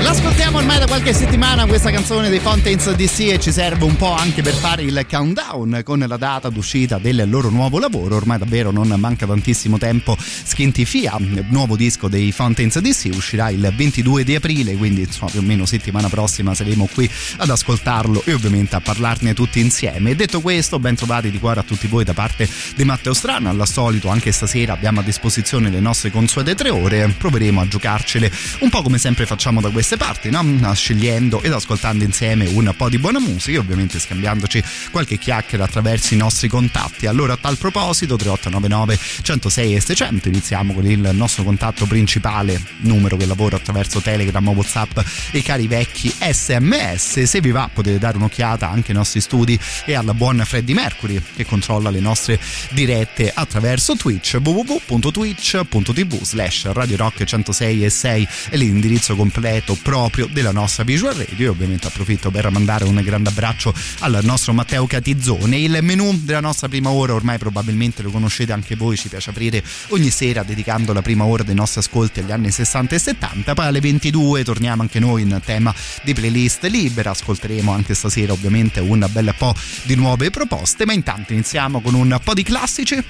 L'ascoltiamo ormai da qualche settimana questa canzone dei Fountains DC e ci serve un po' anche per fare il countdown con la data d'uscita del loro nuovo lavoro. Ormai davvero non manca tantissimo tempo. Schientifia, il nuovo disco dei Fountains DC, uscirà il 22 di aprile, quindi insomma più o meno settimana prossima saremo qui ad ascoltarlo e ovviamente a parlarne tutti insieme. Detto questo, ben trovati di cuore a tutti voi da parte di Matteo Strano. Al solito anche stasera abbiamo a disposizione le nostre consuete tre ore. Proveremo a giocarcele un po' come sempre facciamo da queste parti, no? scegliendo ed ascoltando insieme un po' di buona musica e ovviamente scambiandoci qualche chiacchiera attraverso i nostri contatti. Allora a tal proposito 3899 106 e 600 iniziamo con il nostro contatto principale, numero che lavora attraverso Telegram, Whatsapp e cari vecchi SMS. Se vi va potete dare un'occhiata anche ai nostri studi e alla buona Freddy Mercury che controlla le nostre dirette attraverso Twitch www.twitch.tv slash Radio Rock 106 e 6 è l'indirizzo completo proprio della nostra Visual Radio. Io ovviamente approfitto per mandare un grande abbraccio al nostro Matteo Catizzone. Il menù della nostra prima ora ormai probabilmente lo conoscete anche voi, ci piace aprire ogni sera dedicando la prima ora dei nostri ascolti agli anni 60 e 70. Poi alle 22 torniamo anche noi in tema di playlist libera, ascolteremo anche stasera ovviamente un bel po' di nuove proposte, ma intanto iniziamo con un po' di classici.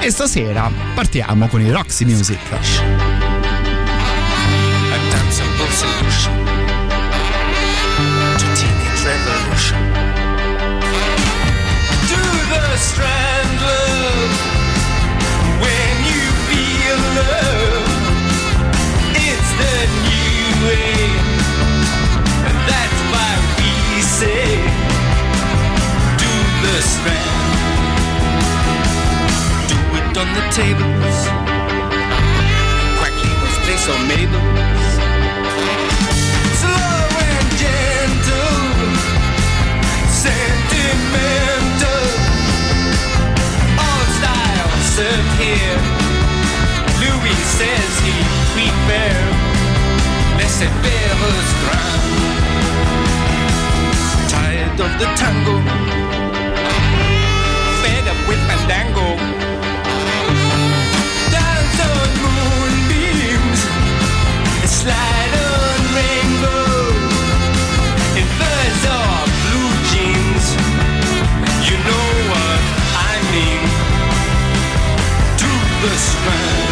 E stasera partiamo con i Roxy Music. Solution to teenage revolution. Do the when you feel love. It's the new way, and that's why we say do the strand. Do it on the tables. Quack place on Mabel's. Here. Louis says he prefer laissez faire grand. Tired of the tango, fed up with fandango. Dance on moonbeams, slide the strand.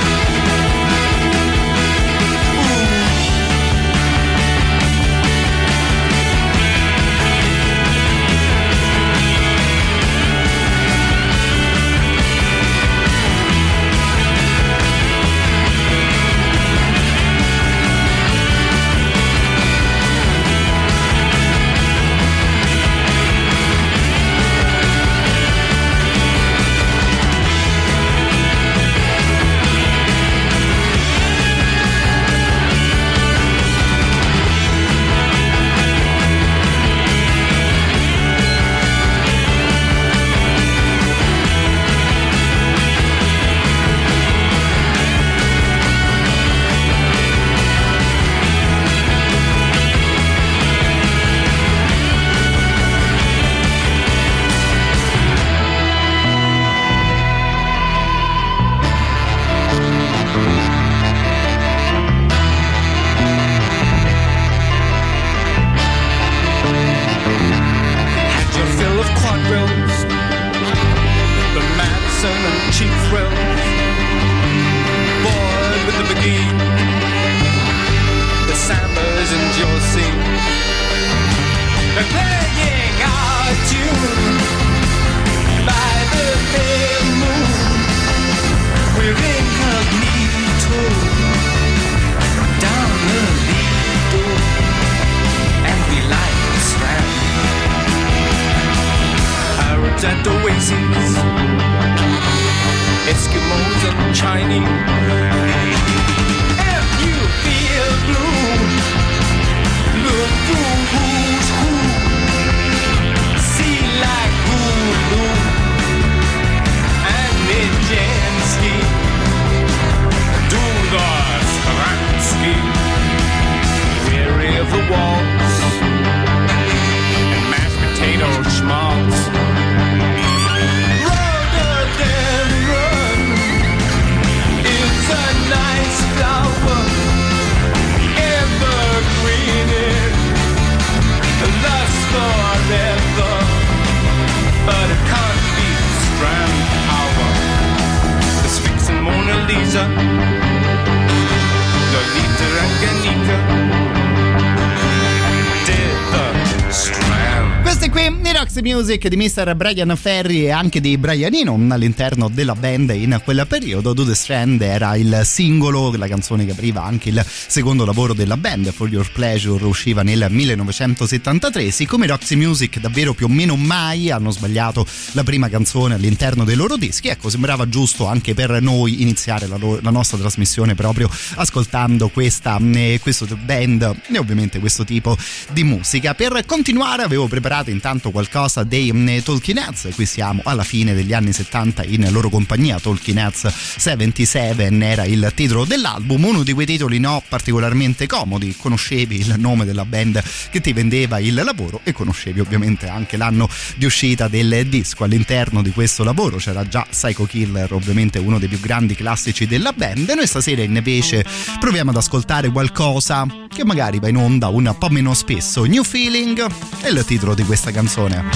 Eskimos and Chinese. Roxy Music di Mr. Brian Ferry e anche di Brian Eno all'interno della band in quel periodo. Do the Strand era il singolo, la canzone che apriva anche il secondo lavoro della band, For Your Pleasure, usciva nel 1973. Siccome Roxy Music davvero più o meno mai hanno sbagliato la prima canzone all'interno dei loro dischi, ecco, sembrava giusto anche per noi iniziare la, la nostra trasmissione proprio ascoltando questa, eh, questo band e ovviamente questo tipo di musica. Per continuare avevo preparato intanto qualcosa dei um, Talking Heads, qui siamo alla fine degli anni 70 in loro compagnia, Talking Heads 77 era il titolo dell'album, uno di quei titoli no particolarmente comodi, conoscevi il nome della band che ti vendeva il lavoro e conoscevi ovviamente anche l'anno di uscita del disco, all'interno di questo lavoro c'era già Psycho Killer, ovviamente uno dei più grandi classici della band, noi stasera invece proviamo ad ascoltare qualcosa che magari va in onda un po' meno spesso, New Feeling è il titolo di questa canzone.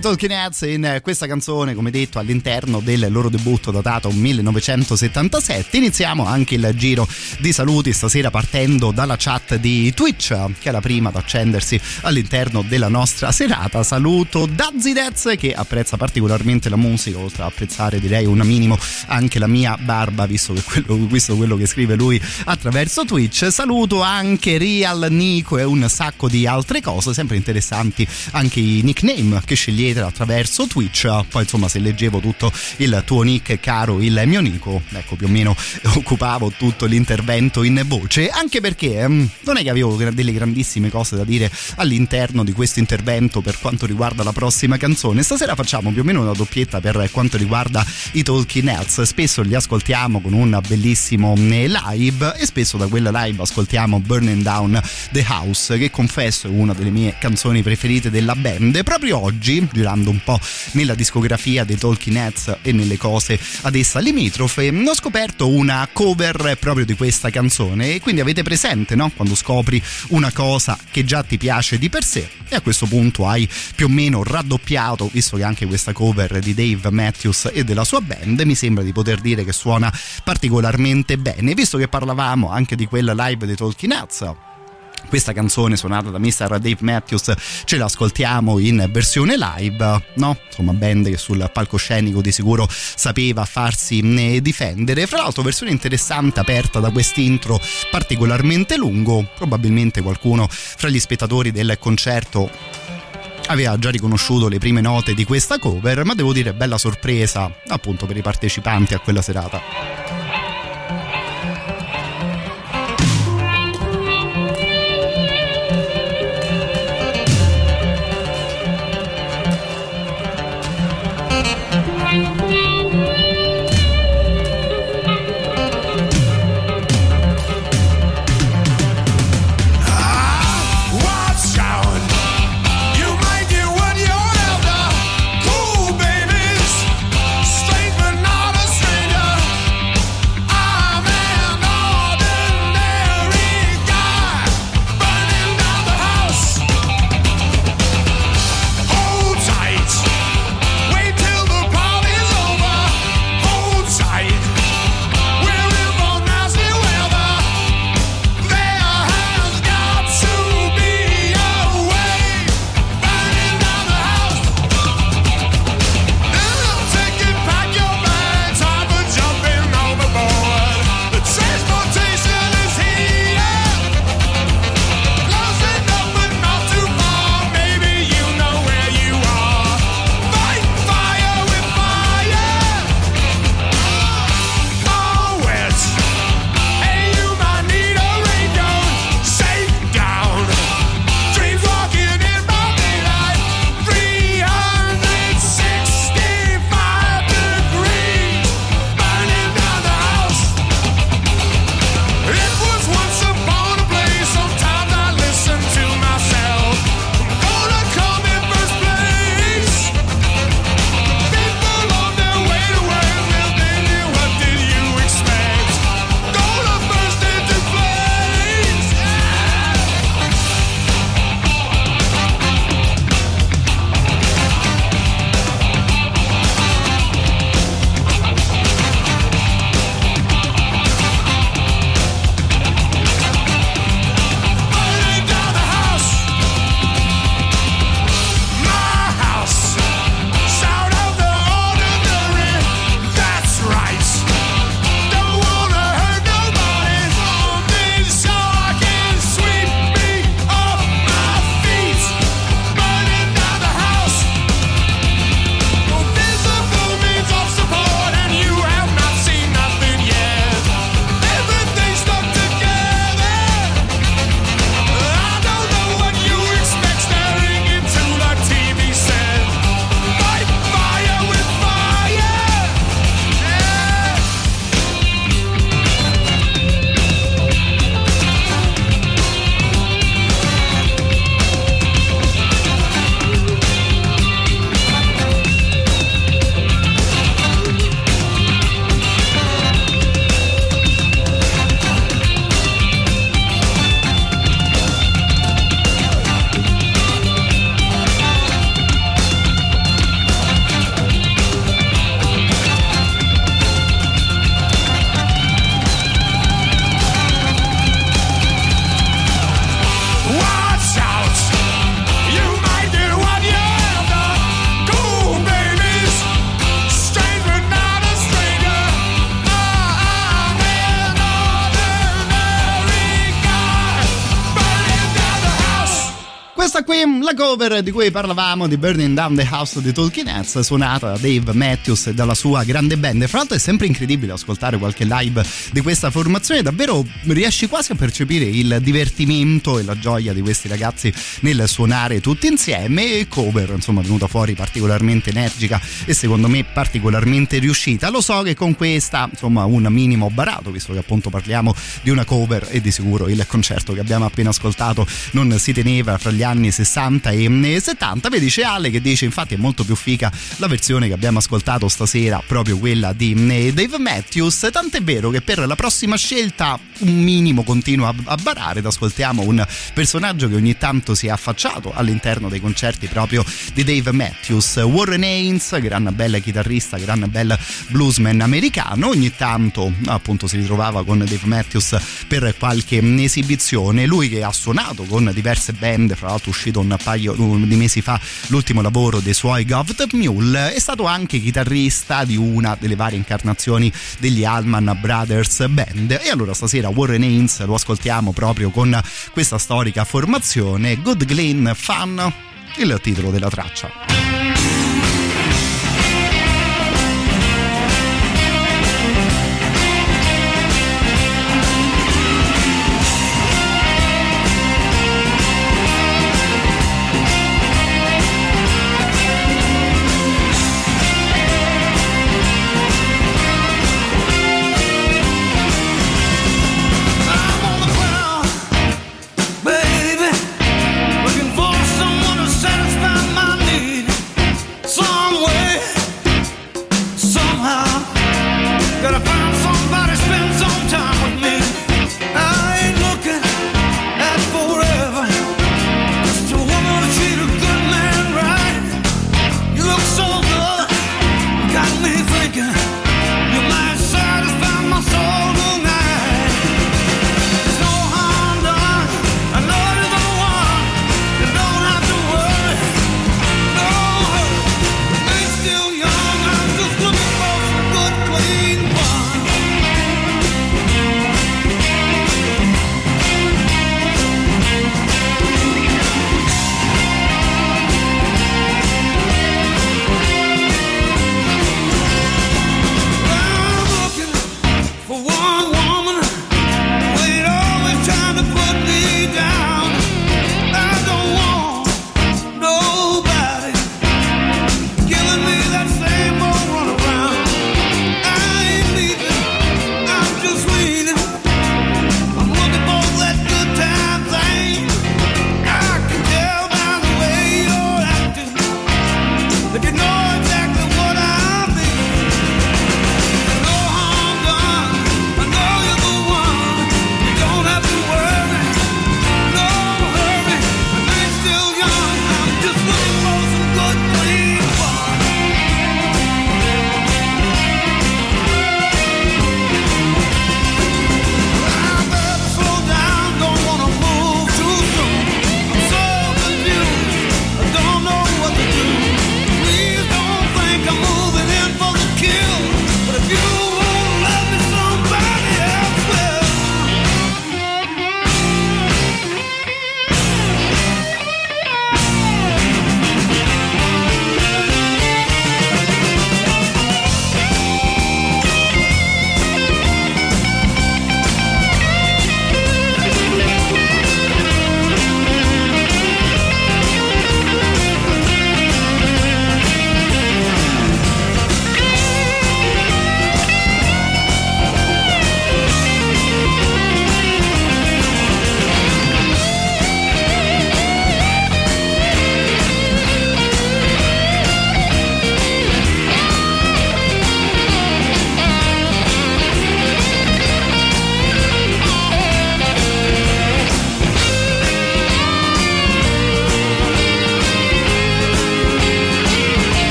Talking Heads in questa canzone, come detto, all'interno del loro debutto datato 1977. Iniziamo anche il giro di saluti stasera partendo dalla chat di Twitch, che è la prima ad accendersi all'interno della nostra serata. Saluto Dazidez che apprezza particolarmente la musica, oltre ad apprezzare direi un minimo anche la mia barba, visto che quello, visto quello che scrive lui attraverso Twitch. Saluto anche Real Nico e un sacco di altre cose, sempre interessanti anche i nickname che scegliete Twitter, attraverso Twitch. Poi insomma se leggevo tutto il tuo nick caro il mio Nico, ecco più o meno occupavo tutto l'intervento in voce, anche perché ehm, non è che avevo delle grandissime cose da dire all'interno di questo intervento per quanto riguarda la prossima canzone. Stasera facciamo più o meno una doppietta per quanto riguarda i Talking Heads. Spesso li ascoltiamo con un bellissimo mm, live e spesso da quella live ascoltiamo Burning Down the House, che confesso è una delle mie canzoni preferite della band. Proprio oggi girando un po' nella discografia dei Talking Heads e nelle cose ad essa limitrofe, ho scoperto una cover proprio di questa canzone e quindi avete presente, no? Quando scopri una cosa che già ti piace di per sé e a questo punto hai più o meno raddoppiato, visto che anche questa cover di Dave Matthews e della sua band mi sembra di poter dire che suona particolarmente bene, visto che parlavamo anche di quella live dei Talking Heads questa canzone suonata da Mr. Dave Matthews ce l'ascoltiamo in versione live, no? Insomma, band che sul palcoscenico di sicuro sapeva farsi eh, difendere. Fra l'altro, versione interessante aperta da quest'intro particolarmente lungo. Probabilmente qualcuno fra gli spettatori del concerto aveva già riconosciuto le prime note di questa cover, ma devo dire bella sorpresa appunto per i partecipanti a quella serata. Cover di cui parlavamo di Burning Down the House di Talking Heads suonata da Dave Matthews e dalla sua grande band. Fra l'altro è sempre incredibile ascoltare qualche live di questa formazione davvero riesci quasi a percepire il divertimento e la gioia di questi ragazzi nel suonare tutti insieme. E cover insomma venuta fuori particolarmente energica e secondo me particolarmente riuscita. Lo so che con questa insomma un minimo barato visto che appunto parliamo di una cover e di sicuro il concerto che abbiamo appena ascoltato non si teneva fra gli anni 60 e 70. Vedi c'è Ale che dice infatti è molto più fica la versione che abbiamo ascoltato stasera, proprio quella di Dave Matthews, tant'è vero che per la prossima scelta un minimo continua a barare ed ascoltiamo un personaggio che ogni tanto si è affacciato all'interno dei concerti proprio di Dave Matthews, Warren Haynes, gran bella chitarrista, gran bel bluesman americano, ogni tanto appunto si ritrovava con Dave Matthews per qualche esibizione, lui che ha suonato con diverse band, fra l'altro uscito un paio di mesi fa l'ultimo lavoro dei suoi Govt Mule, è stato anche chitarrista di una delle varie incarnazioni degli Allman Brothers Band e allora stasera Warren Haynes lo ascoltiamo proprio con questa storica formazione Good Glen Fun il titolo della traccia.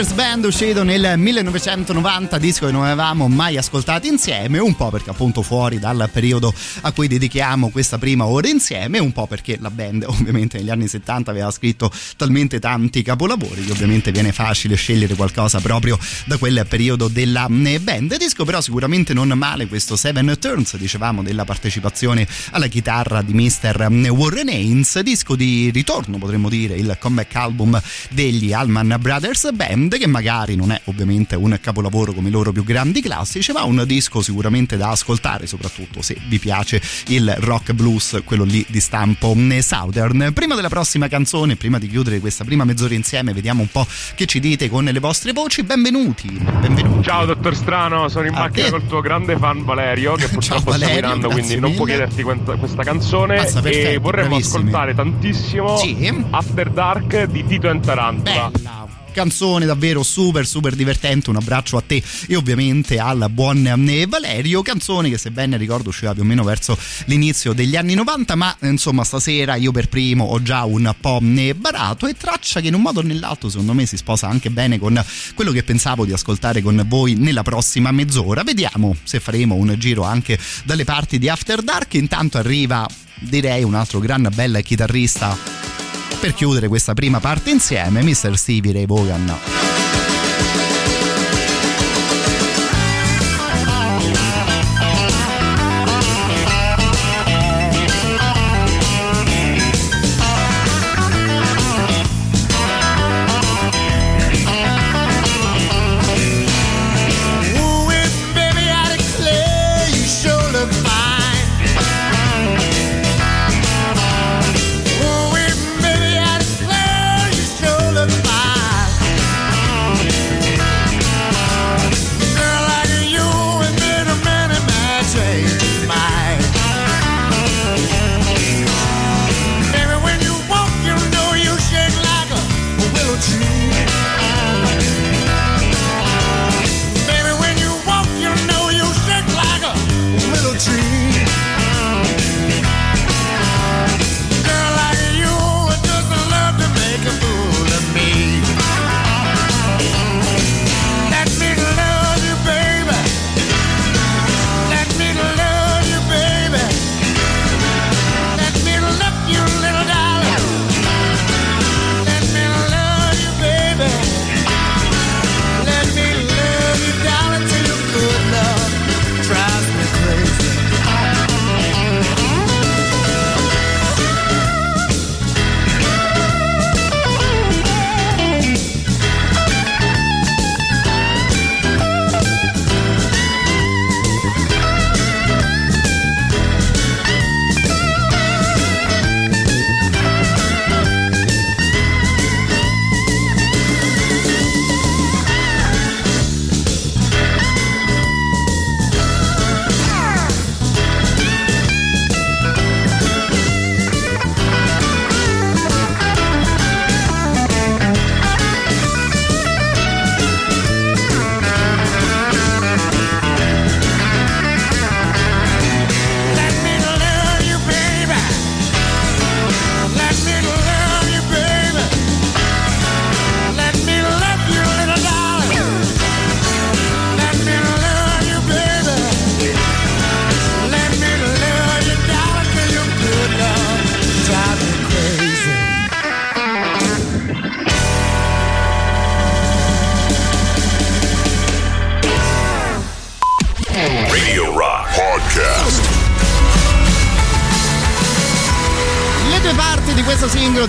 Brothers Band uscito nel 1990, disco che non avevamo mai ascoltato insieme, un po' perché appunto fuori dal periodo a cui dedichiamo questa prima ora insieme, un po' perché la band ovviamente negli anni 70 aveva scritto talmente tanti capolavori che ovviamente viene facile scegliere qualcosa proprio da quel periodo della band. Disco però sicuramente non male questo Seven Turns, dicevamo della partecipazione alla chitarra di Mr. Warren Haynes, disco di ritorno potremmo dire, il comeback album degli Allman Brothers Band che magari non è ovviamente un capolavoro come i loro più grandi classici ma un disco sicuramente da ascoltare soprattutto se vi piace il rock blues quello lì di stampo southern prima della prossima canzone prima di chiudere questa prima mezz'ora insieme vediamo un po' che ci dite con le vostre voci benvenuti benvenuti ciao dottor Strano sono in A macchina te. col tuo grande fan Valerio che purtroppo sta Valerio, guidando grazie quindi non può mille. chiederti questa, canzone Basta, e perfetto, vorremmo bravissimi. ascoltare tantissimo Sì. After Dark di Tito and Tarantula bella canzone davvero super super divertente. Un abbraccio a te e ovviamente al buon eh, Valerio. Canzone che se ben ricordo usciva più o meno verso l'inizio degli anni 90 ma eh, insomma stasera io per primo ho già un po' ne barato e traccia che in un modo o nell'altro secondo me si sposa anche bene con quello che pensavo di ascoltare con voi nella prossima mezz'ora. Vediamo se faremo un giro anche dalle parti di After Dark. Intanto arriva direi un altro gran bel chitarrista per chiudere questa prima parte insieme, Mr. Stevie Ray Vaughan.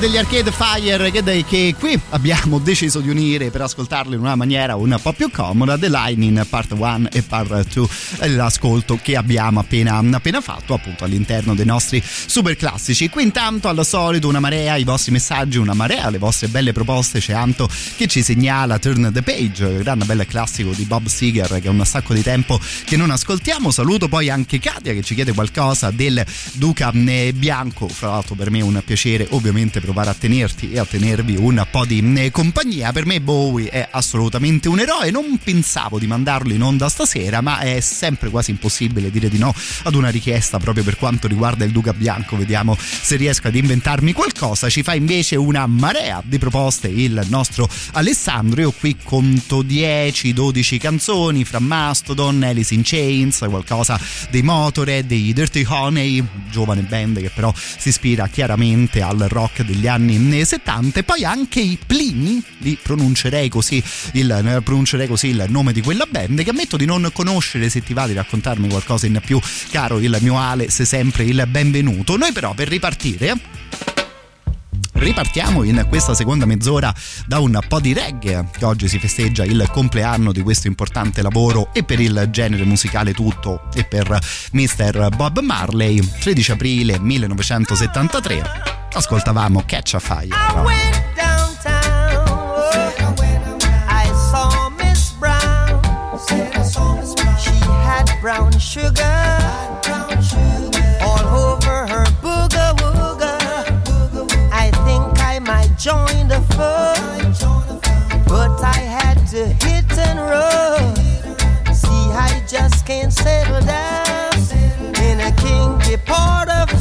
Degli Arcade Fire che, dai- che qui abbiamo deciso di unire per ascoltarlo in una maniera un po' più comoda, The in Part 1 e Part 2, l'ascolto che abbiamo appena, appena fatto appunto all'interno dei nostri super classici. Qui intanto al solito una marea i vostri messaggi, una marea le vostre belle proposte, c'è Anto che ci segnala Turn the Page, gran bel classico di Bob Seger che è un sacco di tempo che non ascoltiamo. Saluto poi anche Katia che ci chiede qualcosa del Duca eh, Bianco, fra l'altro per me me un piacere ovviamente provare a tenerti e a tenervi un po' di eh, compagnia. Per me Bowie è assolutamente un eroe, non pensavo di mandarlo in onda stasera, ma è sempre quasi impossibile dire di no ad una richiesta proprio per quanto riguarda il Duca Bianco. Vediamo se riesco ad inventarmi qualcosa. Ci fa invece una marea di proposte il nostro Alessandro. Io qui conto 10-12 canzoni fra Mastodon, Alice in Chains, qualcosa dei Motorhead, dei Dirty Honey, giovane band che però si ispira chiaramente al rock degli anni 70 e poi anche i Plini, li pronuncerei così il, pronuncerei così il nome di quella band che ammetto di non conoscere se ti va di raccontarmi qualcosa in più caro il mio Ale sei sempre il benvenuto noi però per ripartire Ripartiamo in questa seconda mezz'ora da un po' di reggae, che oggi si festeggia il compleanno di questo importante lavoro e per il genere musicale tutto e per Mr. Bob Marley, 13 aprile 1973. Ascoltavamo Catch a Fire. Brown. Sugar all over her. I think I might join the fun, but I had to hit and run. See, I just can't settle down in a kinky part of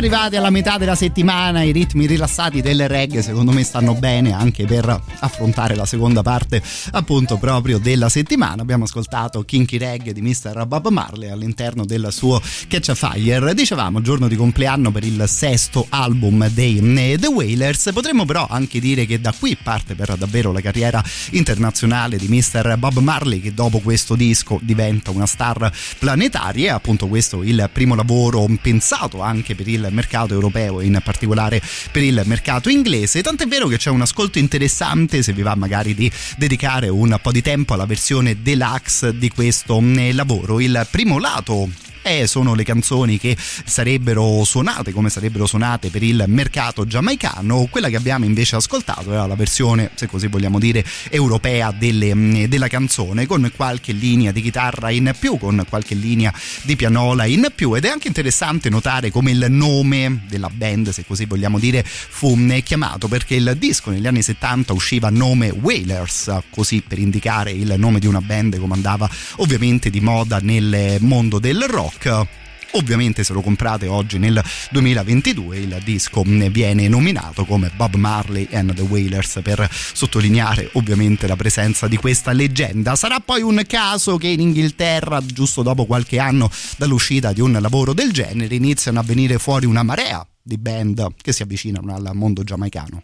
arrivati alla metà della settimana i ritmi rilassati del reggae secondo me stanno bene anche per affrontare la seconda parte appunto proprio della settimana. Abbiamo ascoltato Kinky Reggae di Mr. Bob Marley all'interno del suo Catch a Fire. Dicevamo giorno di compleanno per il sesto album dei eh, The Wailers. Potremmo però anche dire che da qui parte per davvero la carriera internazionale di Mr. Bob Marley che dopo questo disco diventa una star planetaria appunto questo il primo lavoro pensato anche per il mercato europeo in particolare per il mercato inglese tant'è vero che c'è un ascolto interessante se vi va magari di dedicare un po' di tempo alla versione deluxe di questo eh, lavoro. Il primo lato Eh, sono le canzoni che sarebbero suonate come sarebbero suonate per il mercato giamaicano. Quella che abbiamo invece ascoltato era la versione, se così vogliamo dire, europea delle, mm, della canzone, con qualche linea di chitarra in più, con qualche linea di pianola in più. Ed è anche interessante notare come il nome della band, se così vogliamo dire, fu mm, chiamato perché il disco negli anni 70 usciva a nome Wailers, così per indicare il nome di una band come andava ovviamente di moda nel mondo del rock. Ovviamente se lo comprate oggi nel 2022 il disco viene nominato come Bob Marley and the Wailers per sottolineare ovviamente la presenza di questa leggenda. Sarà poi un caso che in Inghilterra, giusto dopo qualche anno dall'uscita di un lavoro del genere, iniziano a venire fuori una marea di band che si avvicinano al mondo giamaicano.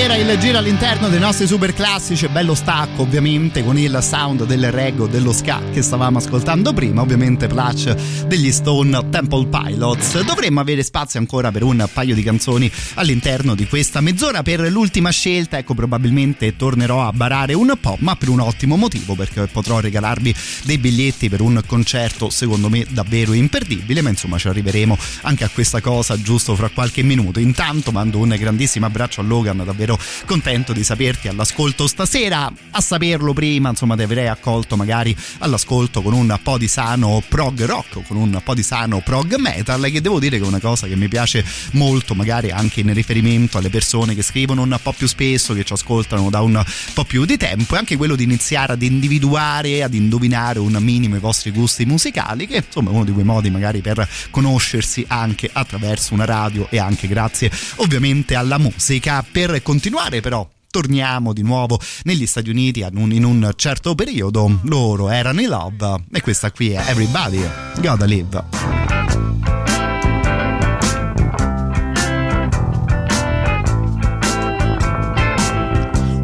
sera il giro all'interno dei nostri super classici, bello stacco ovviamente con il sound del reggo dello ska che stavamo ascoltando prima, ovviamente Plush degli Stone Temple Pilots. Dovremmo avere spazio ancora per un paio di canzoni all'interno di questa mezz'ora per l'ultima scelta, ecco probabilmente tornerò a barare un po', ma per un ottimo motivo perché potrò regalarvi dei biglietti per un concerto secondo me davvero imperdibile, ma insomma ci arriveremo anche a questa cosa giusto fra qualche minuto. Intanto mando un grandissimo abbraccio a Logan davvero contento di saperti all'ascolto stasera. A saperlo prima, insomma, ti avrei accolto magari all'ascolto con un po' di sano prog rock, con un po' di sano prog metal, che devo dire che è una cosa che mi piace molto, magari anche in riferimento alle persone che scrivono un po' più spesso, che ci ascoltano da un po' più di tempo, e anche quello di iniziare ad individuare, ad indovinare un minimo i vostri gusti musicali, che insomma è uno di quei modi magari per conoscersi anche attraverso una radio e anche grazie ovviamente alla musica. Per continuare però torniamo di nuovo negli Stati Uniti in un certo periodo. Loro erano in love e questa qui è Everybody Gotta Live.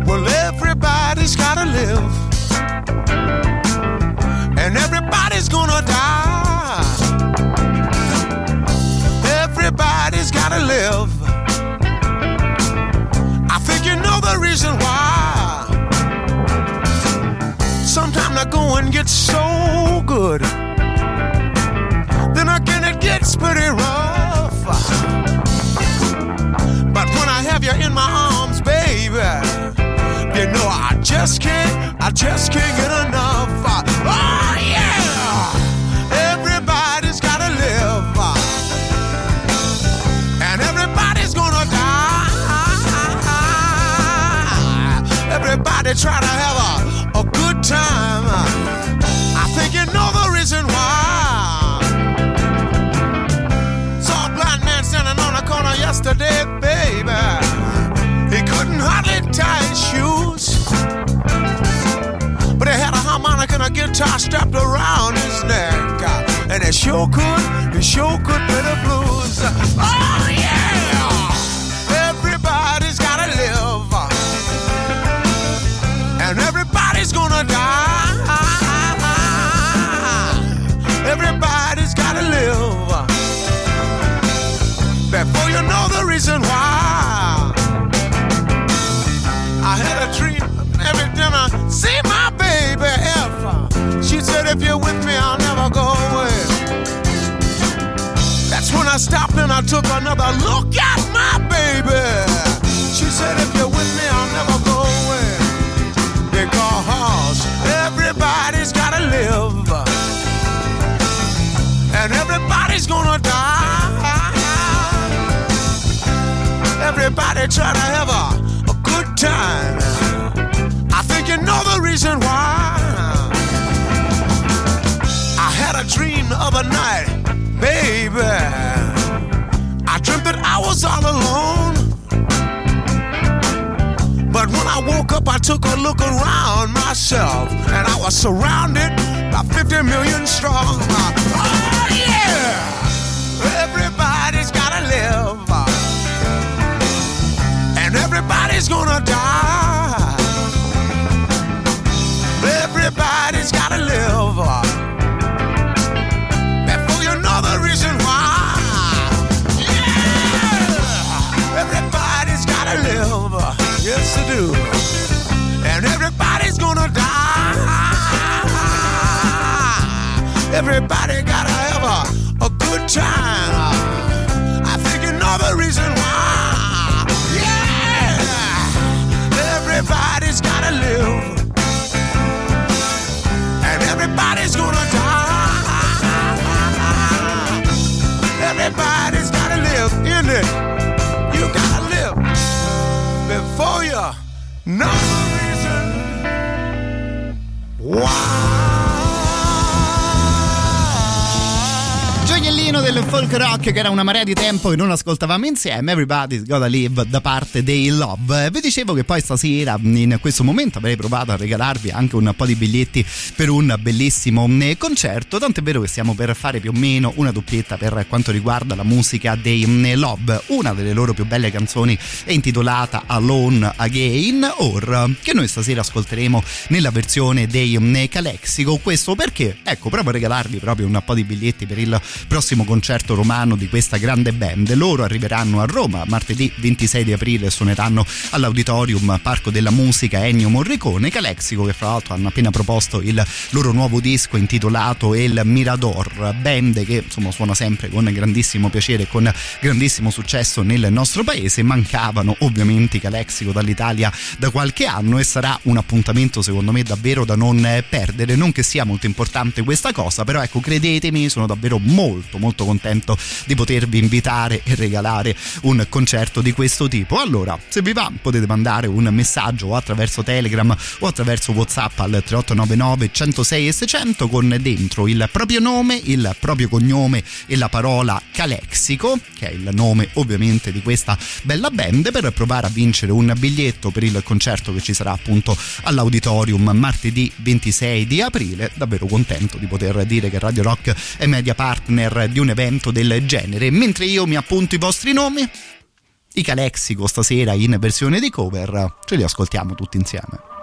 Well, everybody's gotta live, gets so good, then again it gets pretty rough. But when I have you in my arms, baby, you know I just can't, I just can't get enough. Guitar strapped around his neck. Uh, and it sure could, he sure could be the blues. Uh, oh, yeah! If if you're with me, I'll never go away. That's when I stopped and I took another look at my baby. She said if you're with me, I'll never go away. Because everybody's gotta live. And everybody's gonna die. Everybody try to have a, a good time. I think you know the reason why. Other night, baby. I dreamt that I was all alone. But when I woke up, I took a look around myself, and I was surrounded by 50 million strong. Oh, yeah! Everybody's gotta live, and everybody's gonna die. Everybody folk rock che era una marea di tempo che non ascoltavamo insieme Everybody's Gotta Live da parte dei Love. Vi dicevo che poi stasera in questo momento avrei provato a regalarvi anche un po' di biglietti per un bellissimo eh, concerto tant'è vero che stiamo per fare più o meno una doppietta per quanto riguarda la musica dei eh, Love una delle loro più belle canzoni è intitolata Alone Again or che noi stasera ascolteremo nella versione dei eh, Calexico. Questo perché? Ecco proprio a regalarvi proprio un po' di biglietti per il prossimo concerto concerto romano di questa grande band. Loro arriveranno a Roma martedì 26 di aprile, suoneranno all'Auditorium Parco della Musica Ennio Morricone, Calexico che fra l'altro hanno appena proposto il loro nuovo disco intitolato El Mirador, band che insomma suona sempre con grandissimo piacere e con grandissimo successo nel nostro paese. Mancavano ovviamente Calexico dall'Italia da qualche anno e sarà un appuntamento secondo me davvero da non perdere. Non che sia molto importante questa cosa, però ecco credetemi, sono davvero molto molto contento di potervi invitare e regalare un concerto di questo tipo. Allora, se vi va, potete mandare un messaggio o attraverso Telegram o attraverso WhatsApp al 3899 106 e 600 con dentro il proprio nome, il proprio cognome e la parola Calexico, che è il nome ovviamente di questa bella band, per provare a vincere un biglietto per il concerto che ci sarà appunto all'Auditorium martedì 26 di aprile. Davvero contento di poter dire che Radio Rock è media partner di un evento del genere. Mentre io mi appunto i vostri nomi, i Calexico stasera in versione di cover, ce li ascoltiamo tutti insieme.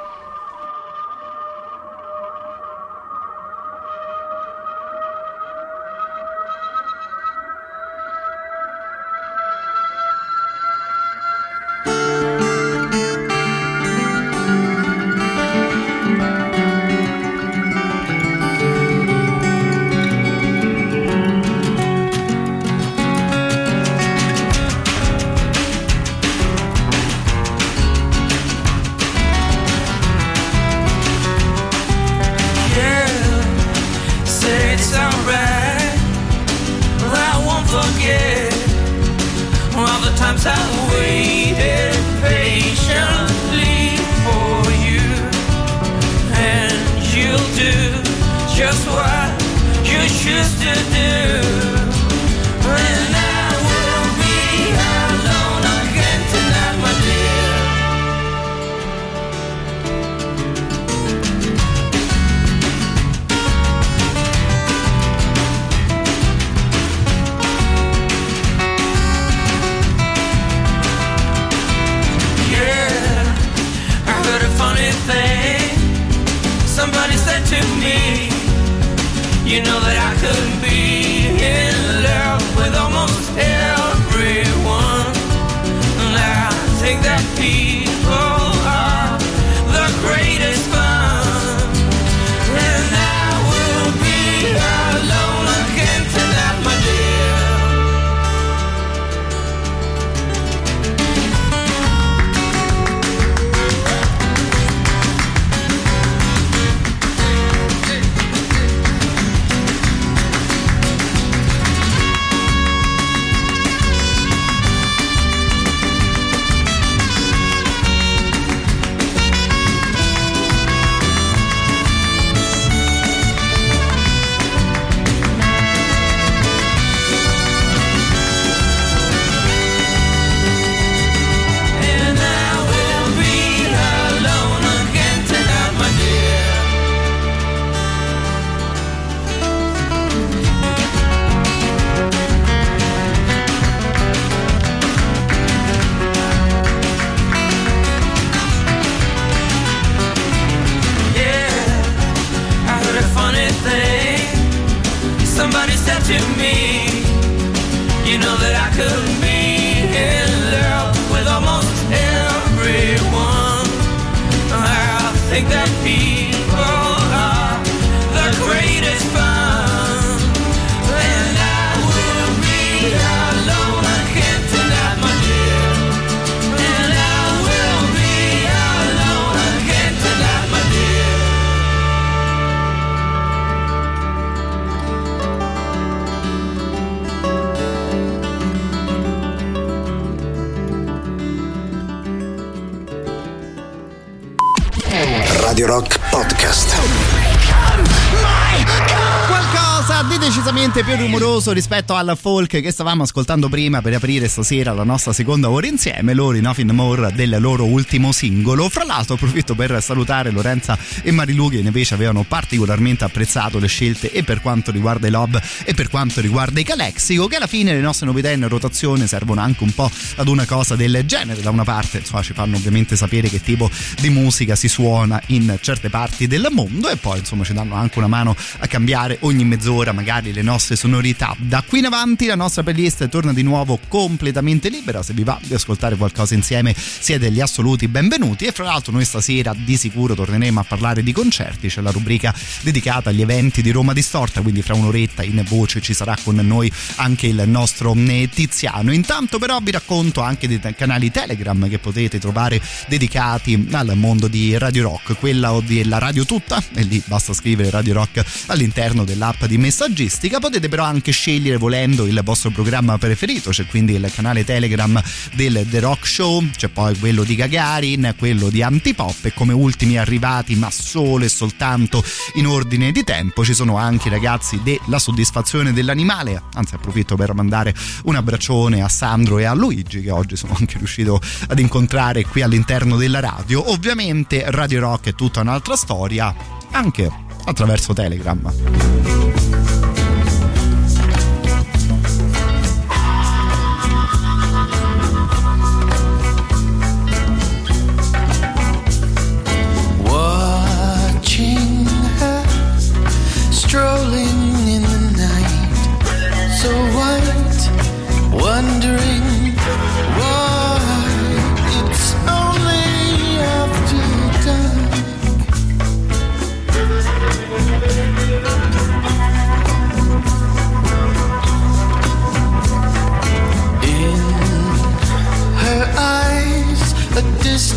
Più rumoroso rispetto al folk che stavamo ascoltando prima per aprire stasera la nostra seconda ora insieme, loro i Nothing More del loro ultimo singolo. Fra l'altro approfitto per salutare Lorenza e Marilu che invece avevano particolarmente apprezzato le scelte e per quanto riguarda i Lob e per quanto riguarda i Calexico, che alla fine le nostre novità in rotazione servono anche un po' ad una cosa del genere. Da una parte insomma ci fanno ovviamente sapere che tipo di musica si suona in certe parti del mondo e poi insomma ci danno anche una mano a cambiare ogni mezz'ora magari le nostre sonorità. Da qui in avanti la nostra playlist torna di nuovo completamente libera, se vi va di ascoltare qualcosa insieme siete gli assoluti benvenuti. E fra l'altro noi stasera di sicuro torneremo a parlare di concerti, c'è la rubrica dedicata agli eventi di Roma Distorta, quindi fra un'oretta in voce ci sarà con noi anche il nostro eh, Tiziano. Intanto però vi racconto anche dei canali Telegram che potete trovare dedicati al mondo di Radio Rock, quella della Radio Tutta, e lì basta scrivere Radio Rock all'interno dell'app di messaggistica, potete però anche scegliere volendo il vostro programma preferito, c'è quindi il canale Telegram del The Rock Show, c'è poi quello di Gagarin, quello di Antipop e come ultimi arrivati ma solo e soltanto in ordine di tempo ci sono anche i ragazzi della soddisfazione dell'animale, anzi approfitto per mandare un abbraccione a Sandro e a Luigi che oggi sono anche riuscito ad incontrare qui all'interno della radio. Ovviamente Radio Rock è tutta un'altra storia, anche attraverso Telegram.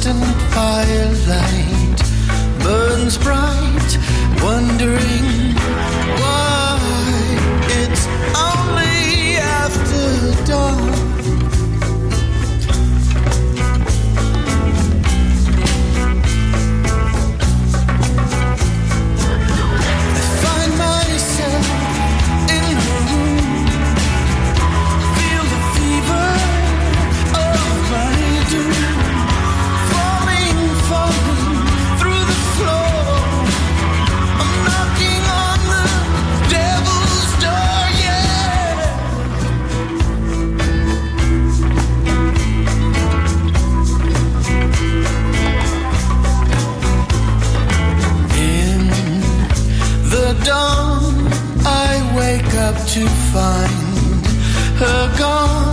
Distant firelight find her gone,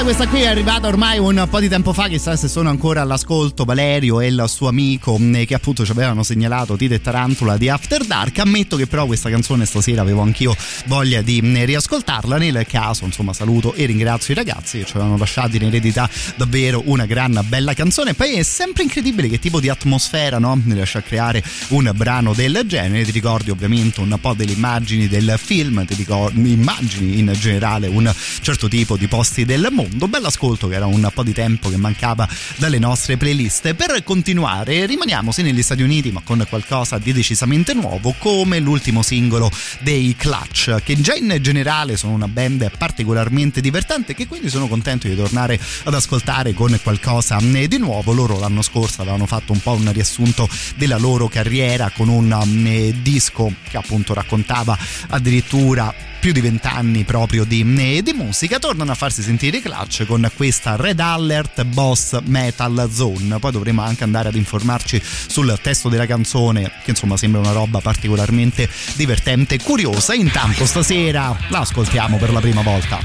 Richiesta questa qui è arrivata ormai un po' di tempo fa, chissà se sono ancora all'ascolto Valerio e il suo amico eh, che appunto ci avevano segnalato Tite e Tarantula di After Dark. Ammetto che però questa canzone stasera avevo anch'io voglia di eh, riascoltarla. Nel caso, insomma, saluto e ringrazio i ragazzi che ci avevano lasciato in eredità davvero una gran bella canzone. Poi è sempre incredibile che tipo di atmosfera no? riesce a creare un brano del genere. Ti ricordi ovviamente un po' delle immagini del film, ti ricordi immagini in generale un certo tipo di posti del mondo. Secondo. Bell'ascolto che era un po' di tempo che mancava dalle nostre playlist. Per continuare rimaniamo sì negli Stati Uniti ma con qualcosa di decisamente nuovo come l'ultimo singolo dei Clutch che già in generale sono una band particolarmente divertente che quindi sono contento di tornare ad ascoltare con qualcosa eh, di nuovo. Loro l'anno scorso avevano fatto un po' un riassunto della loro carriera con un um, disco che appunto raccontava addirittura più di vent'anni proprio di, eh, di, musica tornano a farsi sentire i clutch con questa Red Alert Boss Metal Zone. Poi dovremo anche andare ad informarci sul testo della canzone che insomma sembra una roba particolarmente divertente e curiosa. Intanto stasera la ascoltiamo per la prima volta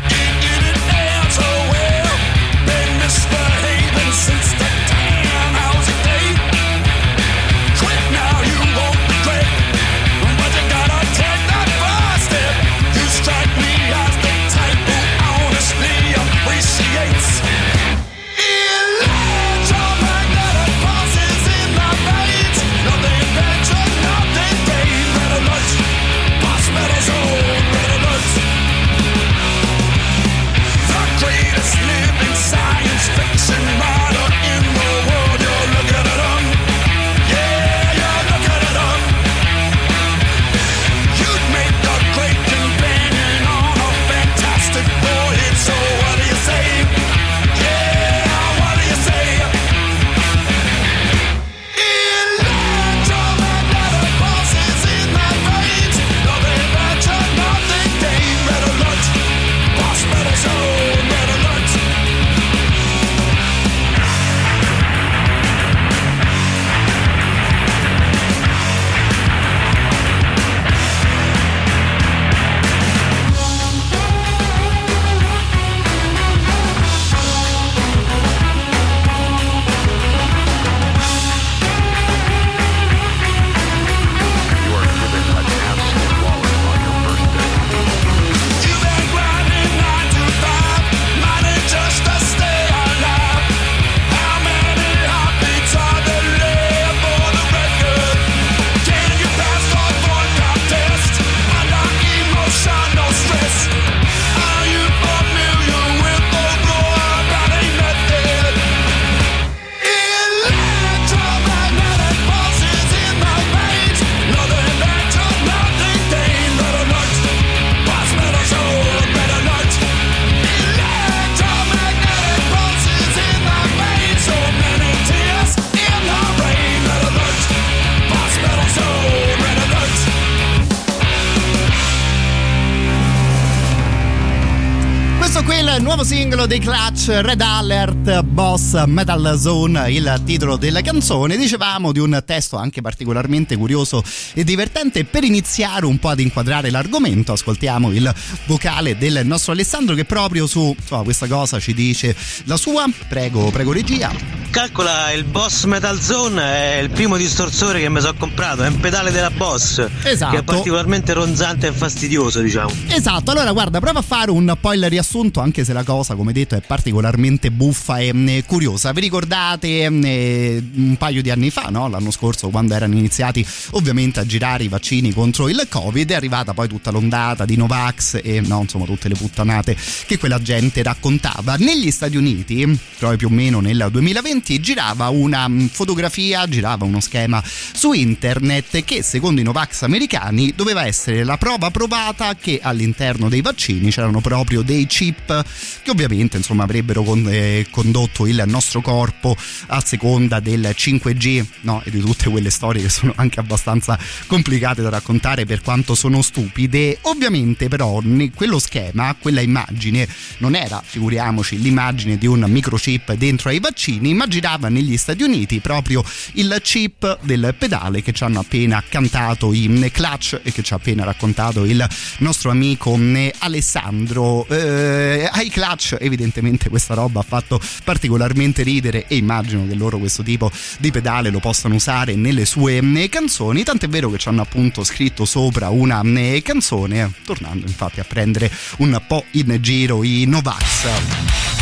singolo dei Clutch Red Alert Boss Metal Zone, il titolo della canzone. Dicevamo di un testo anche particolarmente curioso e divertente. Per iniziare un po' ad inquadrare l'argomento, ascoltiamo il vocale del nostro Alessandro che proprio su insomma, questa cosa ci dice la sua. Prego, prego regia. Calcola, il Boss Metal Zone è il primo distorsore che mi sono comprato, è un pedale della Boss. Esatto. Che è particolarmente ronzante e fastidioso, diciamo. Esatto, allora guarda, prova a fare un po' il riassunto, anche se la cosa, come detto, è particolarmente buffa e mh, curiosa. Vi ricordate mh, un paio di anni fa, no? L'anno scorso, quando erano iniziati ovviamente a girare i vaccini contro il Covid, è arrivata poi tutta l'ondata di Novax e no, insomma, tutte le puttanate che quella gente raccontava. Negli Stati Uniti, proprio più o meno nel 2020, girava una fotografia, girava uno schema su internet che secondo i Novax americani doveva essere la prova provata che all'interno dei vaccini c'erano proprio dei chip che ovviamente insomma avrebbero eh, condotto il nostro corpo a seconda del 5G no? e di tutte quelle storie che sono anche abbastanza complicate da raccontare per quanto sono stupide. Ovviamente però quello schema, quella immagine non era, figuriamoci, l'immagine di un microchip dentro ai vaccini, ma girava negli Stati Uniti proprio il chip del pedale che ci hanno appena cantato i Clutch e che ci ha appena raccontato il nostro amico Alessandro. Eh, ai Clutch evidentemente questa roba ha fatto particolarmente ridere e immagino che loro questo tipo di pedale lo possano usare nelle sue canzoni, tant'è vero che ci hanno appunto scritto sopra una canzone, tornando infatti a prendere un po' in giro i Novax.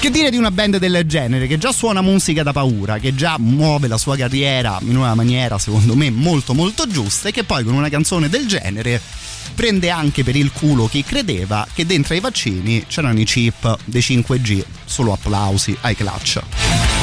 Che dire di una band del genere che già suona musica da paura, che già muove la sua carriera in una maniera secondo me molto molto giusta e che poi con una canzone del genere prende anche per il culo chi credeva che dentro ai vaccini c'erano i chip dei 5G. Solo applausi ai clutch.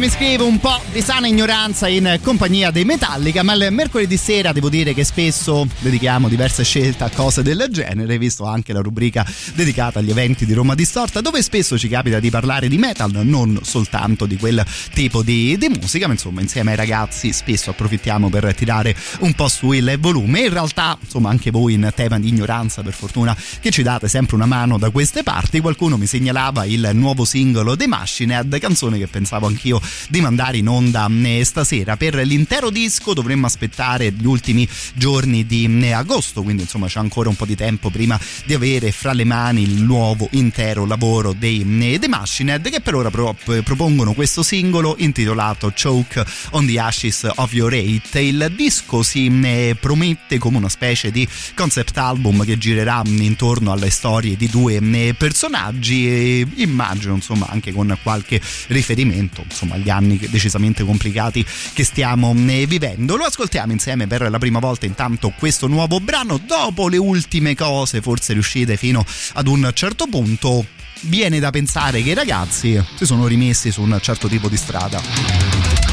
Mi scrive un po' di sana ignoranza in compagnia dei Metallica, ma il mercoledì sera devo dire che spesso dedichiamo diverse scelte a cose del genere, visto anche la rubrica dedicata agli eventi di Roma Distorta, dove spesso ci capita di parlare di metal, non soltanto di quel tipo di, di musica, ma insomma insieme ai ragazzi spesso approfittiamo per tirare un po' su il volume. In realtà, insomma, anche voi in tema di ignoranza, per fortuna che ci date sempre una mano da queste parti, qualcuno mi segnalava il nuovo singolo dei Machine canzone che pensavo anch'io di mandare in onda eh, stasera. Per l'intero disco dovremmo aspettare gli ultimi giorni di eh, agosto, quindi insomma c'è ancora un po' di tempo prima di avere fra le mani il nuovo intero lavoro dei eh, The Machine Head che per ora pro- propongono questo singolo intitolato Choke on the Ashes of Your Hate. Il disco si promette come una specie di concept album che girerà intorno alle storie di due personaggi e immagino insomma anche con qualche riferimento insomma agli anni decisamente complicati che stiamo eh, vivendo. Lo ascoltiamo insieme per la prima volta intanto questo nuovo brano dopo le ultime cose forse riuscite fino ad un certo punto viene da pensare che i ragazzi si sono rimessi su un certo tipo di strada.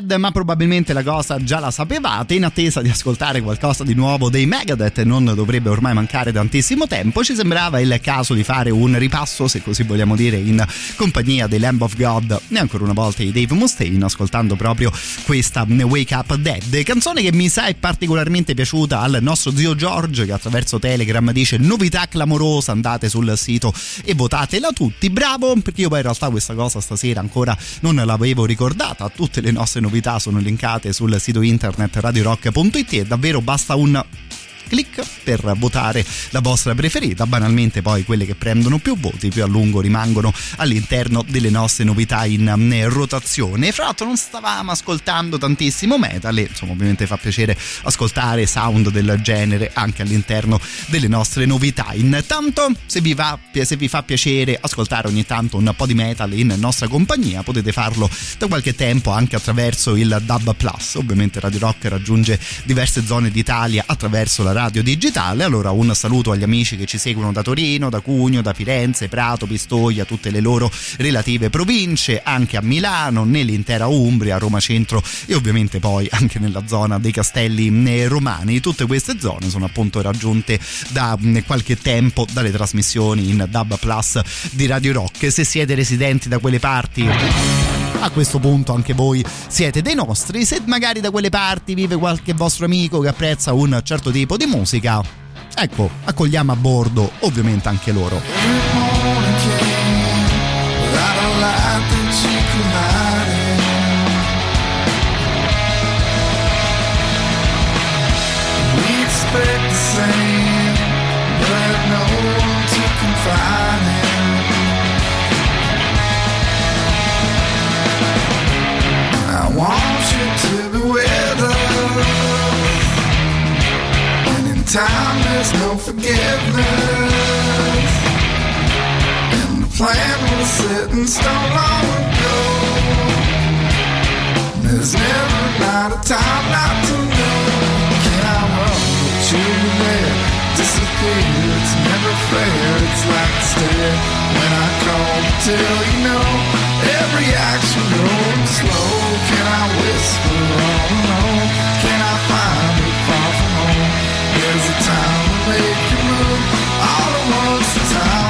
Dead, ma probabilmente la cosa già la sapevate. In attesa di ascoltare qualcosa di nuovo dei Megadeth, non dovrebbe ormai mancare tantissimo tempo. Ci sembrava il caso di fare un ripasso, se così vogliamo dire, in compagnia dei Lamb of God e ancora una volta di Dave Mustaine, ascoltando proprio questa Wake Up Dead. Canzone che mi sa è particolarmente piaciuta al nostro zio George, che attraverso Telegram dice novità clamorosa, andate sul sito e votatela tutti. Bravo, perché io poi in realtà questa cosa stasera ancora non l'avevo ricordata. Tutte le nostre novità sono linkate sul sito internet radiorock.it e davvero basta un clic per votare la vostra preferita. Banalmente poi quelle che prendono più voti più a lungo rimangono all'interno delle nostre novità in eh, rotazione. Fra l'altro non stavamo ascoltando tantissimo metal e insomma ovviamente fa piacere ascoltare sound del genere anche all'interno delle nostre novità. Intanto se vi, va, se vi fa piacere ascoltare ogni tanto un po' di metal in nostra compagnia potete farlo da qualche tempo anche attraverso il Dub Plus. Ovviamente Radio Rock raggiunge diverse zone d'Italia attraverso la radio digitale. Allora un saluto agli amici che ci seguono da Torino, da Cugno, da Firenze, Prato, Pistoia, tutte le loro relative province, anche a Milano, nell'intera Umbria, Roma Centro e ovviamente poi anche nella zona dei Castelli eh, Romani. Tutte queste zone sono appunto raggiunte da mm, qualche tempo dalle trasmissioni in Dub Plus di Radio Rock. Se siete residenti da quelle parti a questo punto anche voi siete dei nostri. Se magari da quelle parti vive qualche vostro amico che apprezza un certo tipo di musica, ecco, accogliamo a bordo ovviamente anche loro. Time, there's no forgiveness. And the plan was set in stone long ago. There's never not a time not to know. Can I run with you there? Disappear, it's never fair. It's like a stare when I call to tell you know Every action goes slow. Can I whisper all alone? Can I find There's a time to make you move. All at once, the time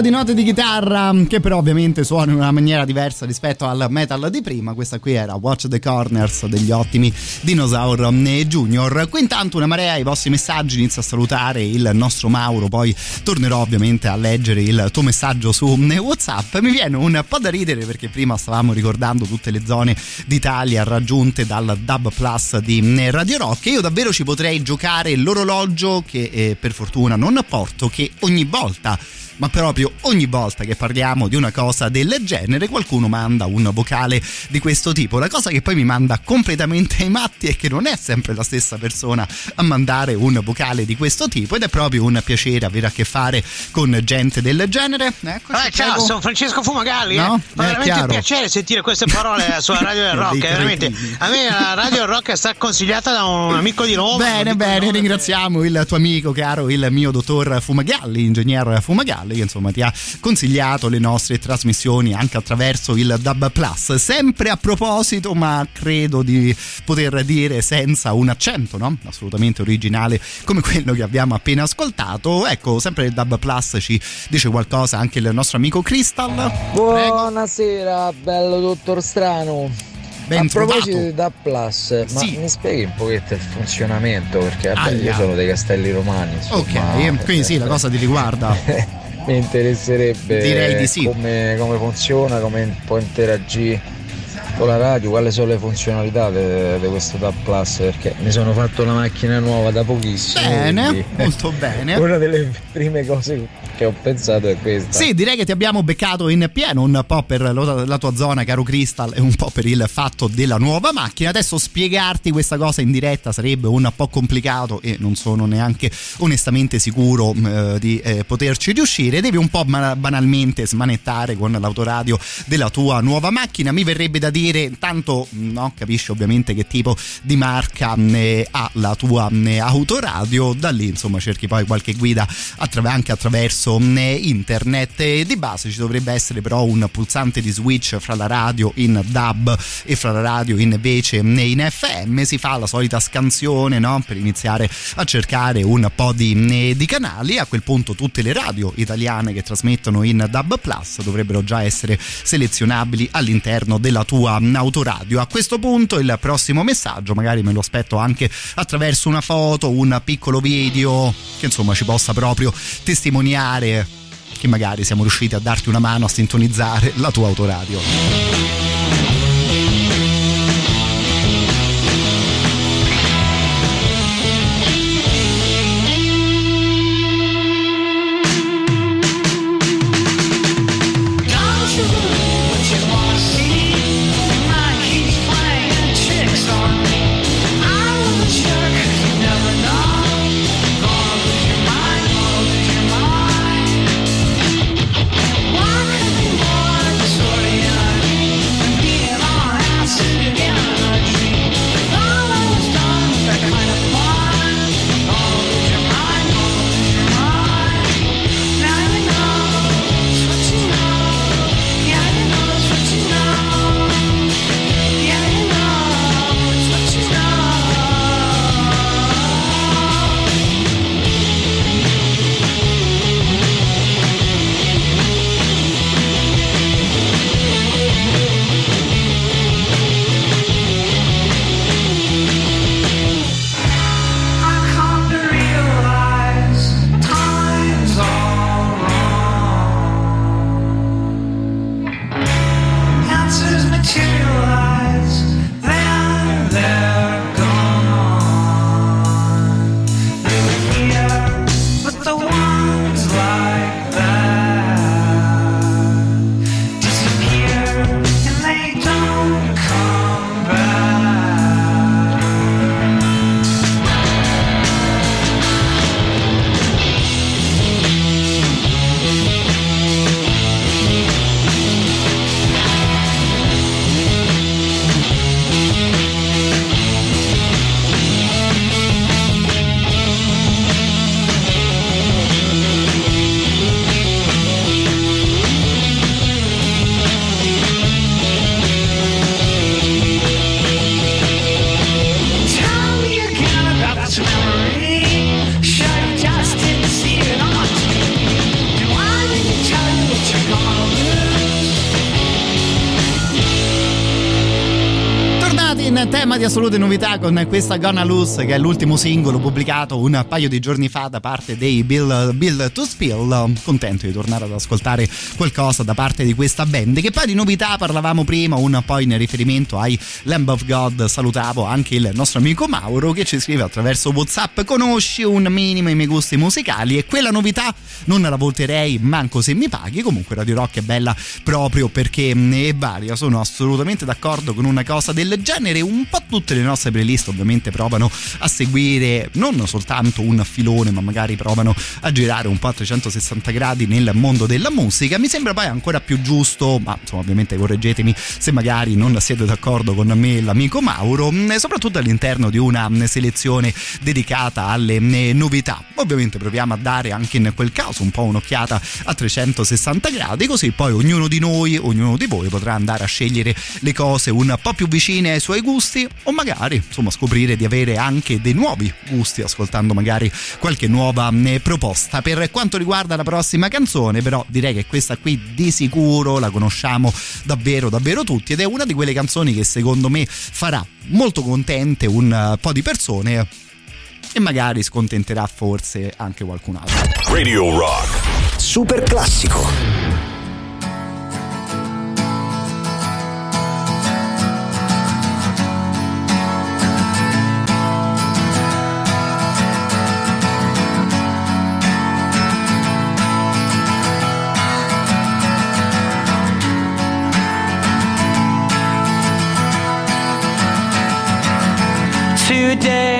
di note di chitarra che però ovviamente suonano in una maniera diversa rispetto al metal di prima. Questa qui era Watch the Corners degli ottimi Dinosaur Junior. Qui intanto una marea i vostri messaggi, inizio a salutare il nostro Mauro, poi tornerò ovviamente a leggere il tuo messaggio su WhatsApp. Mi viene un po' da ridere perché prima stavamo ricordando tutte le zone d'Italia raggiunte dal Dub Plus di Radio Rock e io davvero ci potrei giocare l'orologio che eh, per fortuna non porto che ogni volta ma proprio ogni volta che parliamo di una cosa del genere qualcuno manda un vocale di questo tipo. La cosa che poi mi manda completamente ai matti è che non è sempre la stessa persona a mandare un vocale di questo tipo ed è proprio un piacere avere a che fare con gente del genere. Eccoci, Eh, ciao, prego. sono Francesco Fumagalli. eh. No? Eh, veramente chiaro. piacere sentire queste parole sulla radio del rock. Eh, veramente. A me la radio del rock è stata consigliata da un amico di Roma. Bene, bene, ringraziamo il tuo amico caro, il mio dottor Fumagalli, ingegner Fumagalli, che insomma ti ha consigliato le nostre trasmissioni anche attraverso il Dub Plus. Sempre a proposito, ma credo di poter dire senza un accento, no? Assolutamente originale come quello che abbiamo appena ascoltato. Ecco, sempre il Dub Plus ci dice qualcosa anche il nostro amico Crystal. Buonasera, bello dottor Strano. Ben a proposito trovato. di DAP Plus, ma Sì. mi spieghi un pochetto il funzionamento? Perché vabbè, io sono dei Castelli Romani. insomma, Ok, quindi sì, la cosa ti riguarda. mi interesserebbe Direi di sì. come, come funziona, come può interagire con la radio, quali sono le funzionalità di questo DAP Plus, perché mi sono fatto la macchina nuova da pochissimo. Bene, quindi- molto bene. Una delle prime cose che ho pensato è questa. Sì, direi che ti abbiamo beccato in pieno un po' per la tua zona, caro Crystal, e un po' per il fatto della nuova macchina. Adesso spiegarti questa cosa in diretta sarebbe un po' complicato e non sono neanche onestamente sicuro eh, di eh, poterci riuscire. Devi un po' banalmente smanettare con l'autoradio della tua nuova macchina. Mi verrebbe da dire, tanto no, capisci ovviamente che tipo di marca mh, eh, ha la tua mh, autoradio. Da lì, insomma, cerchi poi qualche guida attra- anche attraverso mh, internet. E di base ci dovrebbe essere però un pulsante di switch fra la radio in DAB e fra la radio invece in FM. Si fa la solita scansione no? per iniziare a cercare un po' di, di canali. A quel punto tutte le radio italiane che trasmettono in DAB Plus dovrebbero già essere selezionabili all'interno della tua autoradio. A questo punto il prossimo messaggio magari me lo aspetto anche attraverso una foto, un piccolo video che insomma ci possa proprio testimoniare che magari siamo riusciti a darti una mano a sintonizzare la tua autoradio. Questa Gonna Loose che è l'ultimo singolo pubblicato un paio di giorni fa da parte dei Bill, Bill to Spill. Contento di tornare ad ascoltare qualcosa da parte di questa band. Che poi di novità parlavamo prima un po' in riferimento ai Lamb of God. Salutavo anche il nostro amico Mauro che ci scrive attraverso Whatsapp. Conosci un minimo i miei gusti musicali? E quella novità non la voterei manco se mi paghi. Comunque Radio Rock è bella proprio perché è varia sono assolutamente d'accordo con una cosa del genere. Un po' tutte le nostre playlist ovviamente provano a seguire non soltanto un filone ma magari provano a girare un po' a 360 gradi nel mondo della musica. Mi sembra poi ancora più giusto ma insomma ovviamente correggetemi se magari non siete d'accordo con me e l'amico Mauro soprattutto all'interno di una selezione dedicata alle novità. Ovviamente proviamo a dare anche in quel caso un po' un'occhiata a 360 gradi così poi ognuno di noi ognuno di voi potrà andare a scegliere le cose un po' più vicine ai suoi gusti o magari insomma scoprire di avere anche dei nuovi gusti ascoltando magari qualche nuova eh, proposta. Per quanto riguarda la prossima canzone però direi che questa qui di sicuro la conosciamo davvero davvero tutti ed è una di quelle canzoni che secondo me farà molto contente un eh, po' di persone e magari scontenterà forse anche qualcun altro Radio Rock. Super classico. Today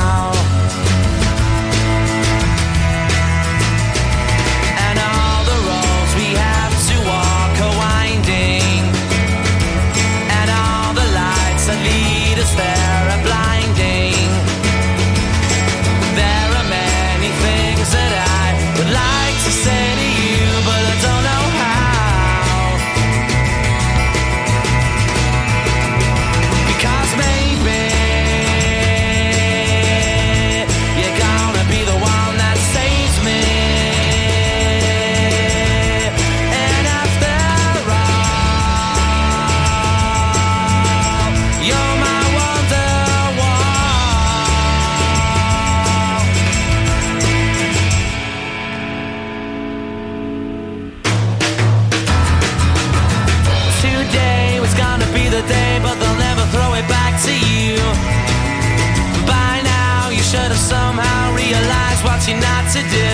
Should have somehow realized what you're not to do.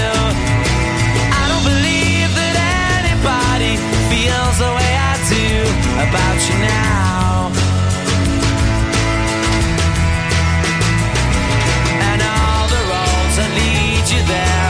I don't believe that anybody feels the way I do about you now. And all the roads that lead you there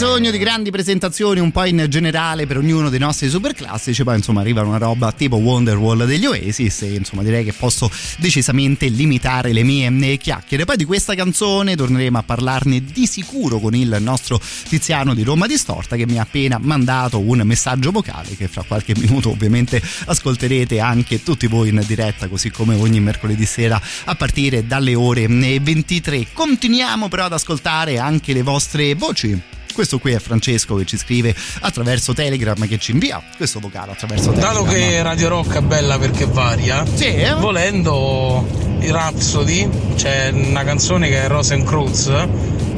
bisogno di grandi presentazioni un po' in generale per ognuno dei nostri super classici, poi insomma arriva una roba tipo Wonderwall degli Oasis e insomma direi che posso decisamente limitare le mie eh, chiacchiere. Poi di questa canzone torneremo a parlarne di sicuro con il nostro Tiziano di Roma Distorta che mi ha appena mandato un messaggio vocale che fra qualche minuto ovviamente ascolterete anche tutti voi in diretta così come ogni mercoledì sera a partire dalle ore 23. Continuiamo però ad ascoltare anche le vostre voci. Questo qui è Francesco che ci scrive attraverso Telegram che ci invia questo vocale attraverso Telegram. Dato che Radio Rock è bella perché varia, Sì. volendo i Rhapsody, c'è una canzone che è Rosencruz,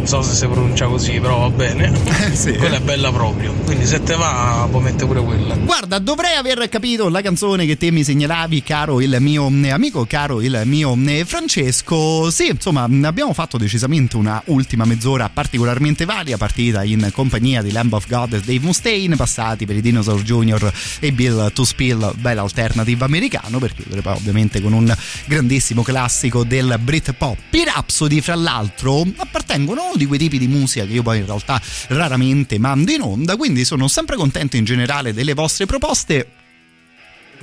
non so se si pronuncia così, però va bene. Quella è bella proprio. Quindi se te va può mettere pure quella. Guarda, dovrei aver capito la canzone che te mi segnalavi, caro il mio eh, amico, caro il mio eh, Francesco. Sì, insomma, abbiamo fatto decisamente una ultima mezz'ora particolarmente varia, partita in compagnia di Lamb of God e Dave Mustaine, passati per i Dinosaur Jr. e Bill to Spill, bella alternativa americano, per chiudere poi ovviamente con un grandissimo classico del Britpop. I Rhapsody, fra l'altro, appartengono uno di quei tipi di musica che io poi in realtà raramente mando in onda, quindi sono sempre contento in generale delle vostre proposte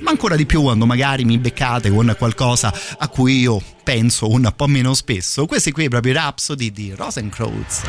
ma ancora di più quando magari mi beccate con qualcosa a cui io penso un po' meno spesso. Questi qui proprio i Rhapsody di Rosencrantz.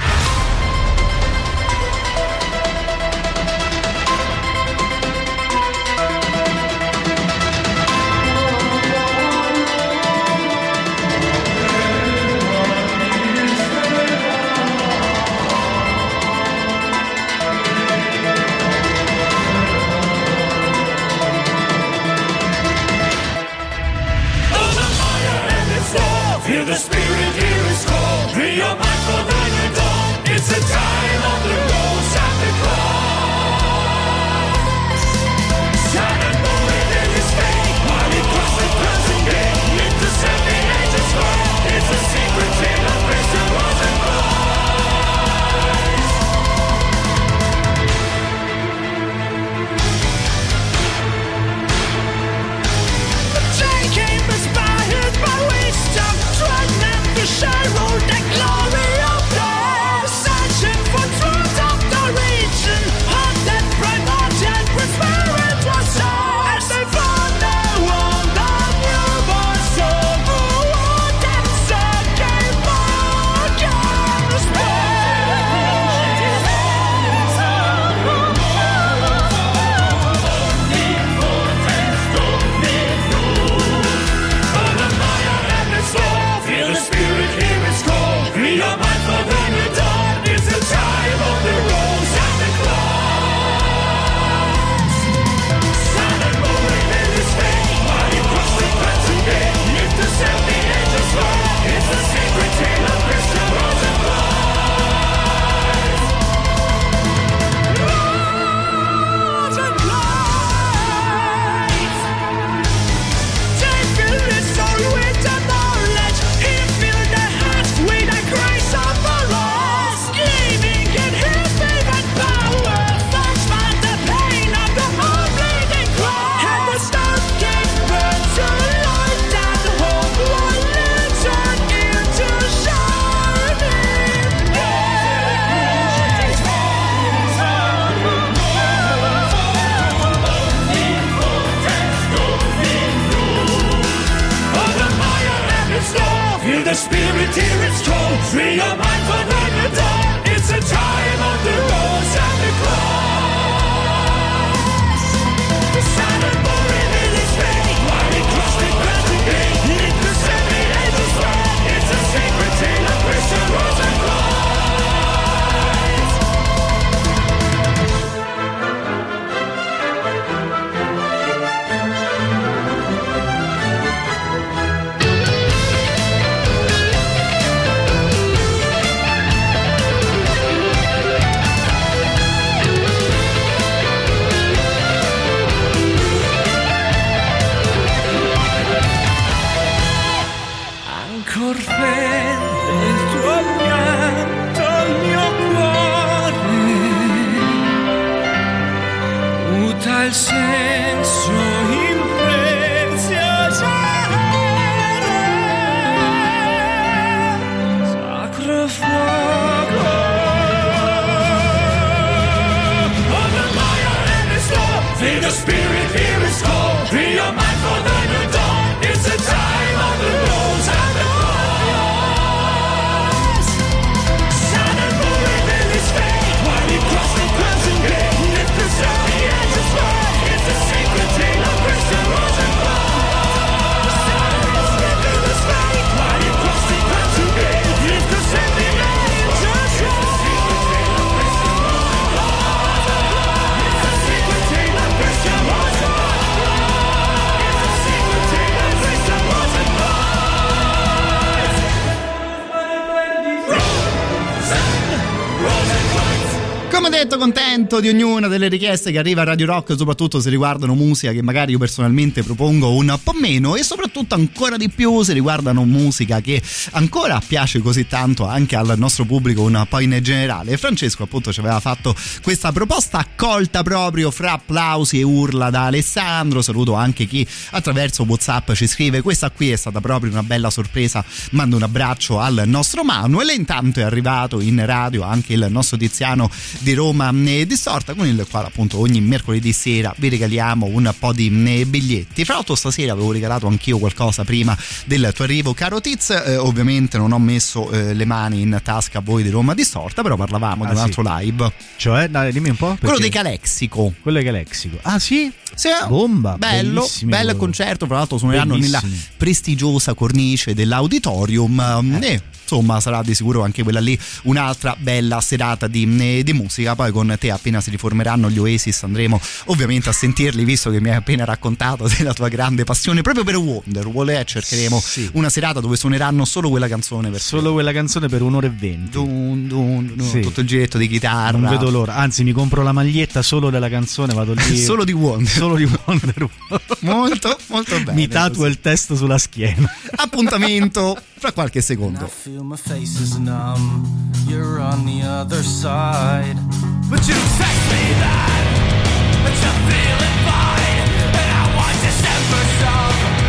Contento di ognuna delle richieste che arriva a Radio Rock, soprattutto se riguardano musica che magari io personalmente propongo un po' meno e soprattutto ancora di più se riguardano musica che ancora piace così tanto anche al nostro pubblico un po' in generale. Francesco appunto ci aveva fatto questa proposta accolta proprio fra applausi e urla da Alessandro. Saluto anche chi attraverso WhatsApp ci scrive questa qui è stata proprio una bella sorpresa. Mando un abbraccio al nostro Manuel e intanto è arrivato in radio anche il nostro Tiziano di Roma eh, Distorta con il quale appunto ogni mercoledì sera vi regaliamo un po' di eh, biglietti. Fra l'altro stasera avevo regalato anch'io qualcosa prima del tuo arrivo caro Tiz, eh, ovviamente non ho messo eh, le mani in tasca a voi di Roma Distorta, però parlavamo Ah, di un sì. altro live. Cioè, dai, dimmi un po'. Quello perché- dei Calexico. Quello di Calexico. Ah, sì? Sì, Bomba. bello, bel concerto, tra l'altro suoneranno nella prestigiosa cornice dell'auditorium e insomma sarà di sicuro anche quella lì un'altra bella serata di, eh, di musica poi con te appena si riformeranno gli Oasis andremo ovviamente a sentirli visto che mi hai appena raccontato della tua grande passione proprio per Wonderwall e cercheremo una serata dove suoneranno solo quella canzone per Solo quella canzone per un'ora e venti. Dun, dun, dun, Sì. tutto il giretto di chitarra Non vedo l'ora. Anzi, mi compro la maglietta solo della canzone, vado lì. Solo di Wonder. Solo di Wonder. molto molto bene mi tatuo il testo sulla schiena. appuntamento fra qualche secondo Feel my face is numb. You're on the other side. But you're feeling fine. And I want December song.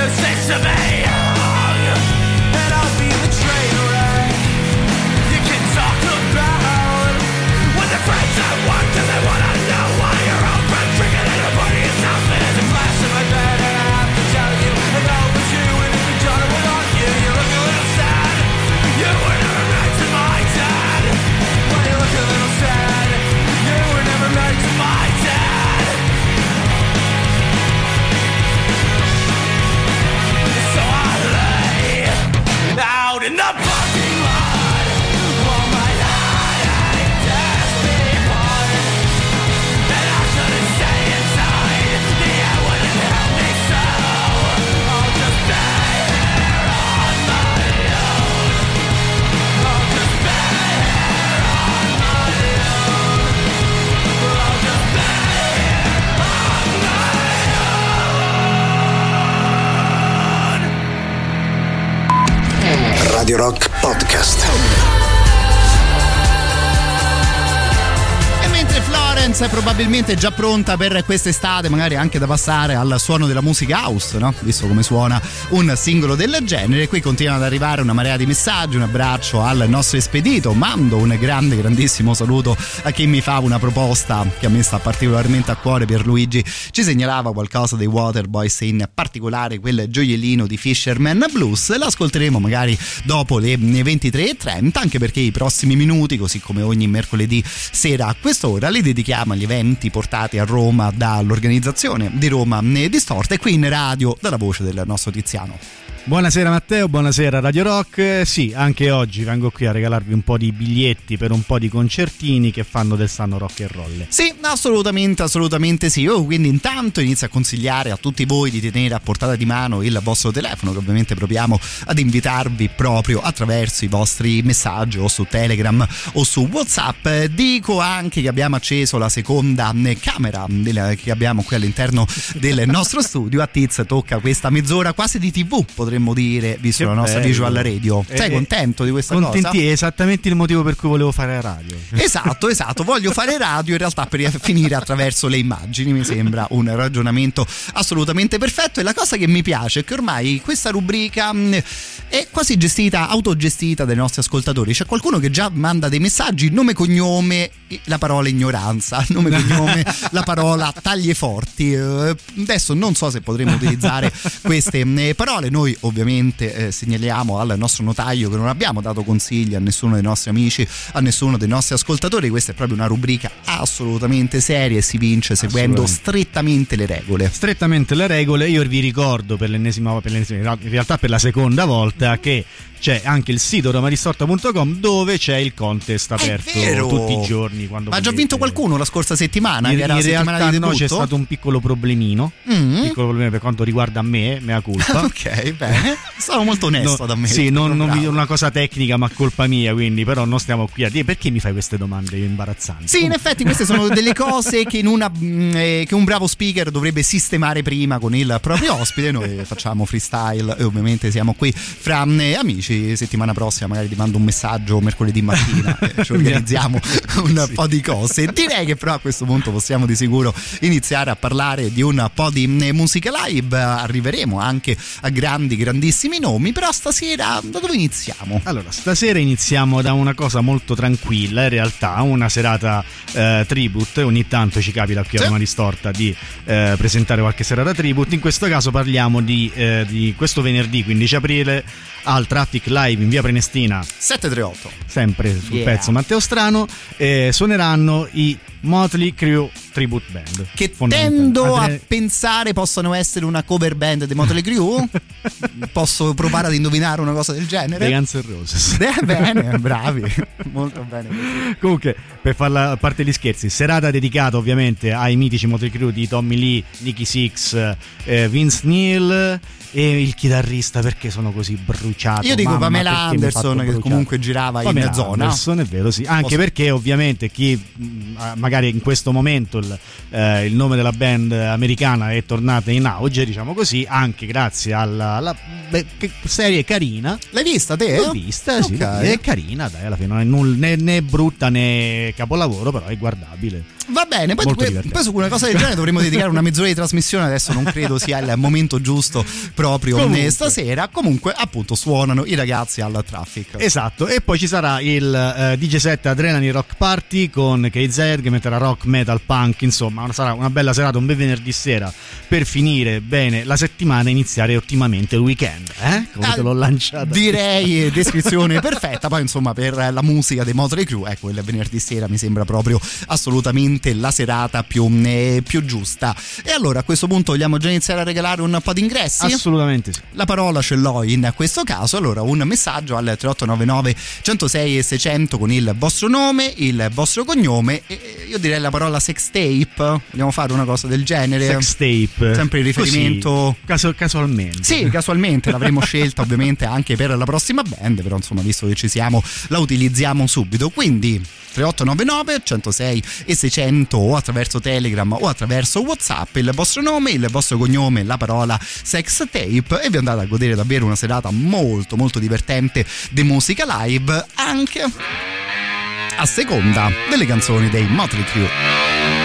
you said to me Rock È probabilmente già pronta per quest'estate, magari anche da passare al suono della musica house, no? Visto come suona un singolo del genere, qui continuano ad arrivare una marea di messaggi, un abbraccio al nostro espedito, mando un grande, grandissimo saluto a chi mi fa una proposta che a me sta particolarmente a cuore per Luigi, ci segnalava qualcosa dei Waterboys, in particolare quel gioiellino di Fisherman Blues, l'ascolteremo magari dopo le 23.30, anche perché i prossimi minuti, così come ogni mercoledì sera a quest'ora, li dedichiamo agli eventi portati a Roma dall'organizzazione di Roma Distorta e qui in radio dalla voce del nostro Tiziano. Buonasera Matteo, buonasera Radio Rock. Sì, anche oggi vengo qui a regalarvi un po' di biglietti per un po' di concertini che fanno del sano rock and roll. Sì, assolutamente, assolutamente sì. Io quindi intanto inizio a consigliare a tutti voi di tenere a portata di mano il vostro telefono, che ovviamente proviamo ad invitarvi proprio attraverso i vostri messaggi o su Telegram o su WhatsApp. Dico anche che abbiamo acceso la seconda eh, camera che abbiamo qui all'interno del nostro studio. A Tiz tocca questa mezz'ora quasi di TV, potremmo potremmo dire, visto Che la nostra bello. visual radio. Eh, Sei eh, contento di questa Contenti, cosa? è esattamente il motivo per cui volevo fare radio. Esatto, esatto. Voglio fare radio in realtà per finire attraverso le immagini. Mi sembra un ragionamento assolutamente perfetto. E la cosa che mi piace è che ormai questa rubrica mh, è quasi gestita, autogestita dai nostri ascoltatori. C'è qualcuno che già manda dei messaggi, nome, cognome, la parola ignoranza, nome, cognome, la parola taglie forti. Eh, Adesso non so se potremo utilizzare queste mh, parole. Noi ovviamente eh, segnaliamo al nostro notaio che non abbiamo dato consigli a nessuno dei nostri amici, a nessuno dei nostri ascoltatori. Questa è proprio una rubrica assolutamente seria e si vince seguendo strettamente le regole. Strettamente le regole, io vi ricordo per l'ennesima, per l'ennesima in realtà per la seconda volta che c'è anche il sito romaristorta.com dove c'è il contest aperto vero! tutti i giorni. Ma ha già volete. vinto qualcuno la scorsa settimana? In, che era in realtà di no, c'è stato un piccolo problemino, Mm. piccolo problema per quanto riguarda me, mea colpa. ok, bene. Sono molto onesto No, da me. Sì, non, non vi- una cosa tecnica, ma colpa mia, quindi però non stiamo qui a dire perché mi fai queste domande imbarazzanti. Sì, in effetti queste sono delle cose che, in una, mm, eh, che un bravo speaker dovrebbe sistemare prima con il proprio ospite. Noi facciamo freestyle e ovviamente siamo qui fra mm, amici. Settimana prossima magari ti mando un messaggio mercoledì mattina e ci organizziamo un po' di cose. Direi che però a questo punto possiamo di sicuro iniziare a parlare di un po' di mm, musica live. Arriveremo anche a grandi, grandissimi nomi, però stasera da dove iniziamo? Allora, stasera iniziamo da una cosa molto tranquilla, in realtà, una serata eh, tribute. Ogni tanto ci capita qui a Roma Ristorta di eh, presentare qualche serata tribute. In questo caso parliamo di, eh, di questo venerdì 15 aprile al Traffic Live in via Prenestina. 738. Sempre sul Yeah. pezzo Matteo Strano. eh, suoneranno i Motley Crue Tribute Band. Che Fondamentalmente. tendo a pensare possano essere una cover band dei Motley Crue. Posso provare ad indovinare una cosa del genere? dei Guns N' Roses. Eh, bene, bravi. Molto bene. così. Comunque, per farla a parte gli scherzi, serata dedicata ovviamente ai mitici Motley Crue di Tommy Lee, Nicky Six, eh, Vince Neil e il chitarrista perché sono così bruciato. Io dico Pamela Anderson che comunque girava Pamela in zona. Anderson, è vero, sì. Anche Posso- perché ovviamente chi mh, magari in questo momento il, eh, il nome della band americana è tornata in auge, diciamo così, anche grazie alla, alla- beh, serie carina. L'hai vista te? L'ho vista, sì, Ok. è carina, dai, alla fine non è né, né brutta né capolavoro, però è guardabile. Va bene, poi, Molto poi- su una cosa del genere dovremmo dedicare una mezz'ora di trasmissione. Adesso non credo sia il momento giusto proprio Comunque. stasera. Comunque, appunto, suonano i ragazzi al traffic. Esatto, e poi ci sarà il eh, DJ set Adrenaline Rock Party con KZ che metterà rock, metal, punk, insomma, sarà una bella serata, un bel venerdì sera per finire bene la settimana e iniziare ottimamente il weekend, eh? Come Ah, te l'ho lanciata. Direi descrizione perfetta. Poi, insomma, per la musica dei Motley Crue, ecco, il venerdì sera mi sembra proprio assolutamente la serata più, eh, più giusta. E allora a questo punto vogliamo già iniziare a regalare un po' di ingressi? Assolutamente sì. La parola ce l'ho in questo caso, allora un messaggio al 3899 106 e 600 con il vostro nome, il vostro cognome e io direi la parola sex tape. Vogliamo fare una cosa del genere? Sex tape. Sempre in riferimento... Così, caso- casualmente. Sì, casualmente l'avremmo scelta ovviamente anche per la prossima band, però insomma visto che ci siamo la utilizziamo subito. Quindi 3899 106 e 600 o attraverso Telegram o attraverso Whatsapp il vostro nome, il vostro cognome, la parola sex tape e vi andate a godere davvero una serata molto molto divertente di musica live anche a seconda delle canzoni dei Motley Crue.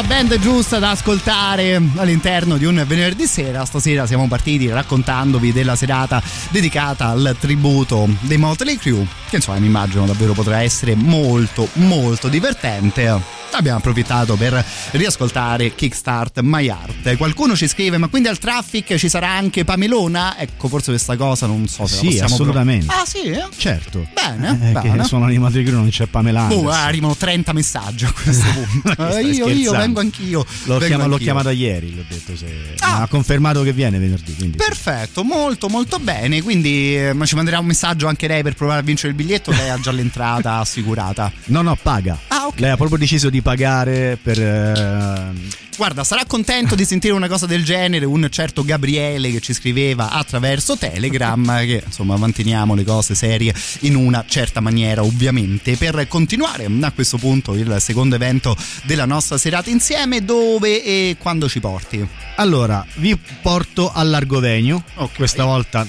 La band giusta da ascoltare all'interno di un venerdì sera. Stasera siamo partiti raccontandovi della serata dedicata al tributo dei Motley Crue, che insomma mi immagino davvero potrà essere molto molto divertente abbiamo approfittato per riascoltare Kickstart My Art. Qualcuno ci scrive: Ma quindi al traffic ci sarà anche Pamelona? Ecco, forse questa cosa non so se Sì, la possiamo assolutamente. pro- Ah, sì? eh? Certo. Bene, Eh, bene. che sono animati non c'è Pamela Boh, arrivano 30 messaggi a questo punto. Eh, io, io? Vengo anch'io. L'ho, vengo chiama- l'ho anch'io. chiamata ieri, l'ho detto se... Ah. ha confermato che viene venerdì. Quindi Perfetto, molto molto bene. Quindi eh, ma ci manderà un messaggio anche lei per provare a vincere il biglietto. Lei ha già l'entrata assicurata. No, no, paga. Ah, ok. Lei ha proprio deciso di pagare per. eh, Guarda, sarà contento di sentire una cosa del genere un certo Gabriele che ci scriveva attraverso Telegram, che insomma manteniamo le cose serie in una certa maniera ovviamente. Per continuare a questo punto il secondo evento della nostra serata insieme, dove e quando ci porti? Allora, vi porto all'Argovenio. Questa volta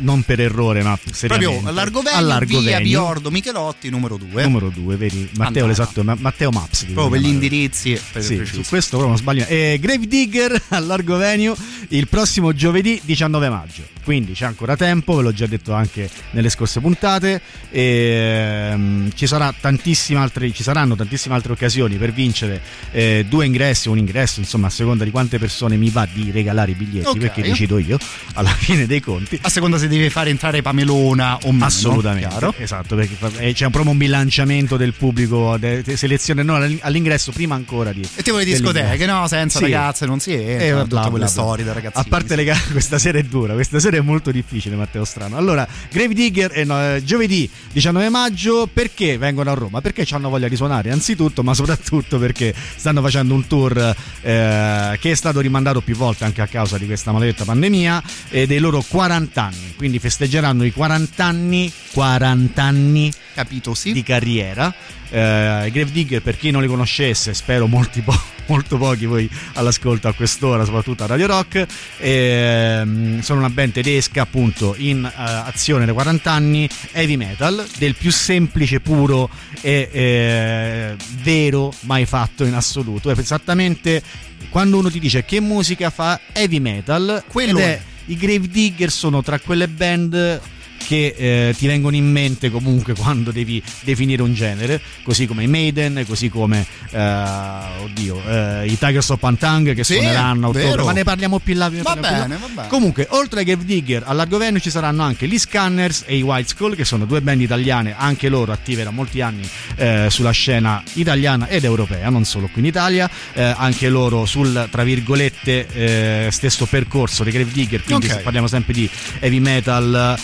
non per errore, ma. Proprio all'Argovenio, All'Argovenio. via Biordo Michelotti numero 2. Numero 2, vedi? Matteo, l'esatto, Ma- Matteo Maps. Proprio per gli indirizzi. Per Sì, su questo proprio non sbaglio. Eh, Grave Digger all'Argovenio il prossimo giovedì 19 maggio. Quindi c'è ancora tempo, ve l'ho già detto anche nelle scorse puntate. Ehm, ci, sarà altre, ci saranno tantissime altre occasioni per vincere eh, due ingressi, un ingresso, insomma, a seconda di quante persone mi va di regalare i biglietti, Ok. perché decido io alla fine dei conti. A seconda se devi fare entrare Pamelona o meno. Assolutamente, chiaro? esatto, perché eh, c'è proprio un bilanciamento del pubblico, de- de- selezione no, all'in- all'ingresso prima ancora di... E tipo le discoteche, no? Senza Sì. ragazze non si entra. Eh, bla, bla, bla. storie da ragazzini. A parte le questa sera è dura, questa sera è molto difficile, Matteo Strano. Allora, Grave Digger, eh, no, eh, giovedì 19 maggio, perché vengono a Roma? Perché hanno voglia di suonare, anzitutto, ma soprattutto perché stanno facendo un tour eh, che è stato rimandato più volte anche a causa di questa maledetta pandemia e dei loro 40 anni. Quindi festeggeranno i 40 anni, 40 anni Capito, sì. di carriera. Eh, I Grave Digger, per chi non li conoscesse, spero molti po- molto pochi voi all'ascolto a quest'ora, soprattutto a Radio Rock. Ehm, sono una band tedesca, appunto, in eh, azione da 40 anni, heavy metal, del più semplice, puro e eh, vero mai fatto in assoluto. È esattamente quando uno ti dice che musica fa heavy metal, Quello è. I Grave Digger sono tra quelle band che eh, ti vengono in mente comunque quando devi definire un genere, così come i Maiden, così come eh, oddio, eh, i Tigers of Pantang che Sì, suoneranno a ottobre, ma ne parliamo più in là. Va bene, va bene. Comunque, oltre ai Grave Digger, all'Argovenio ci saranno anche gli Scanners e i White Skull, che sono due band italiane, anche loro attive da molti anni eh, sulla scena italiana ed europea, non solo qui in Italia, eh, anche loro sul tra virgolette eh, stesso percorso dei Grave Digger, quindi Ok. se parliamo sempre di heavy metal,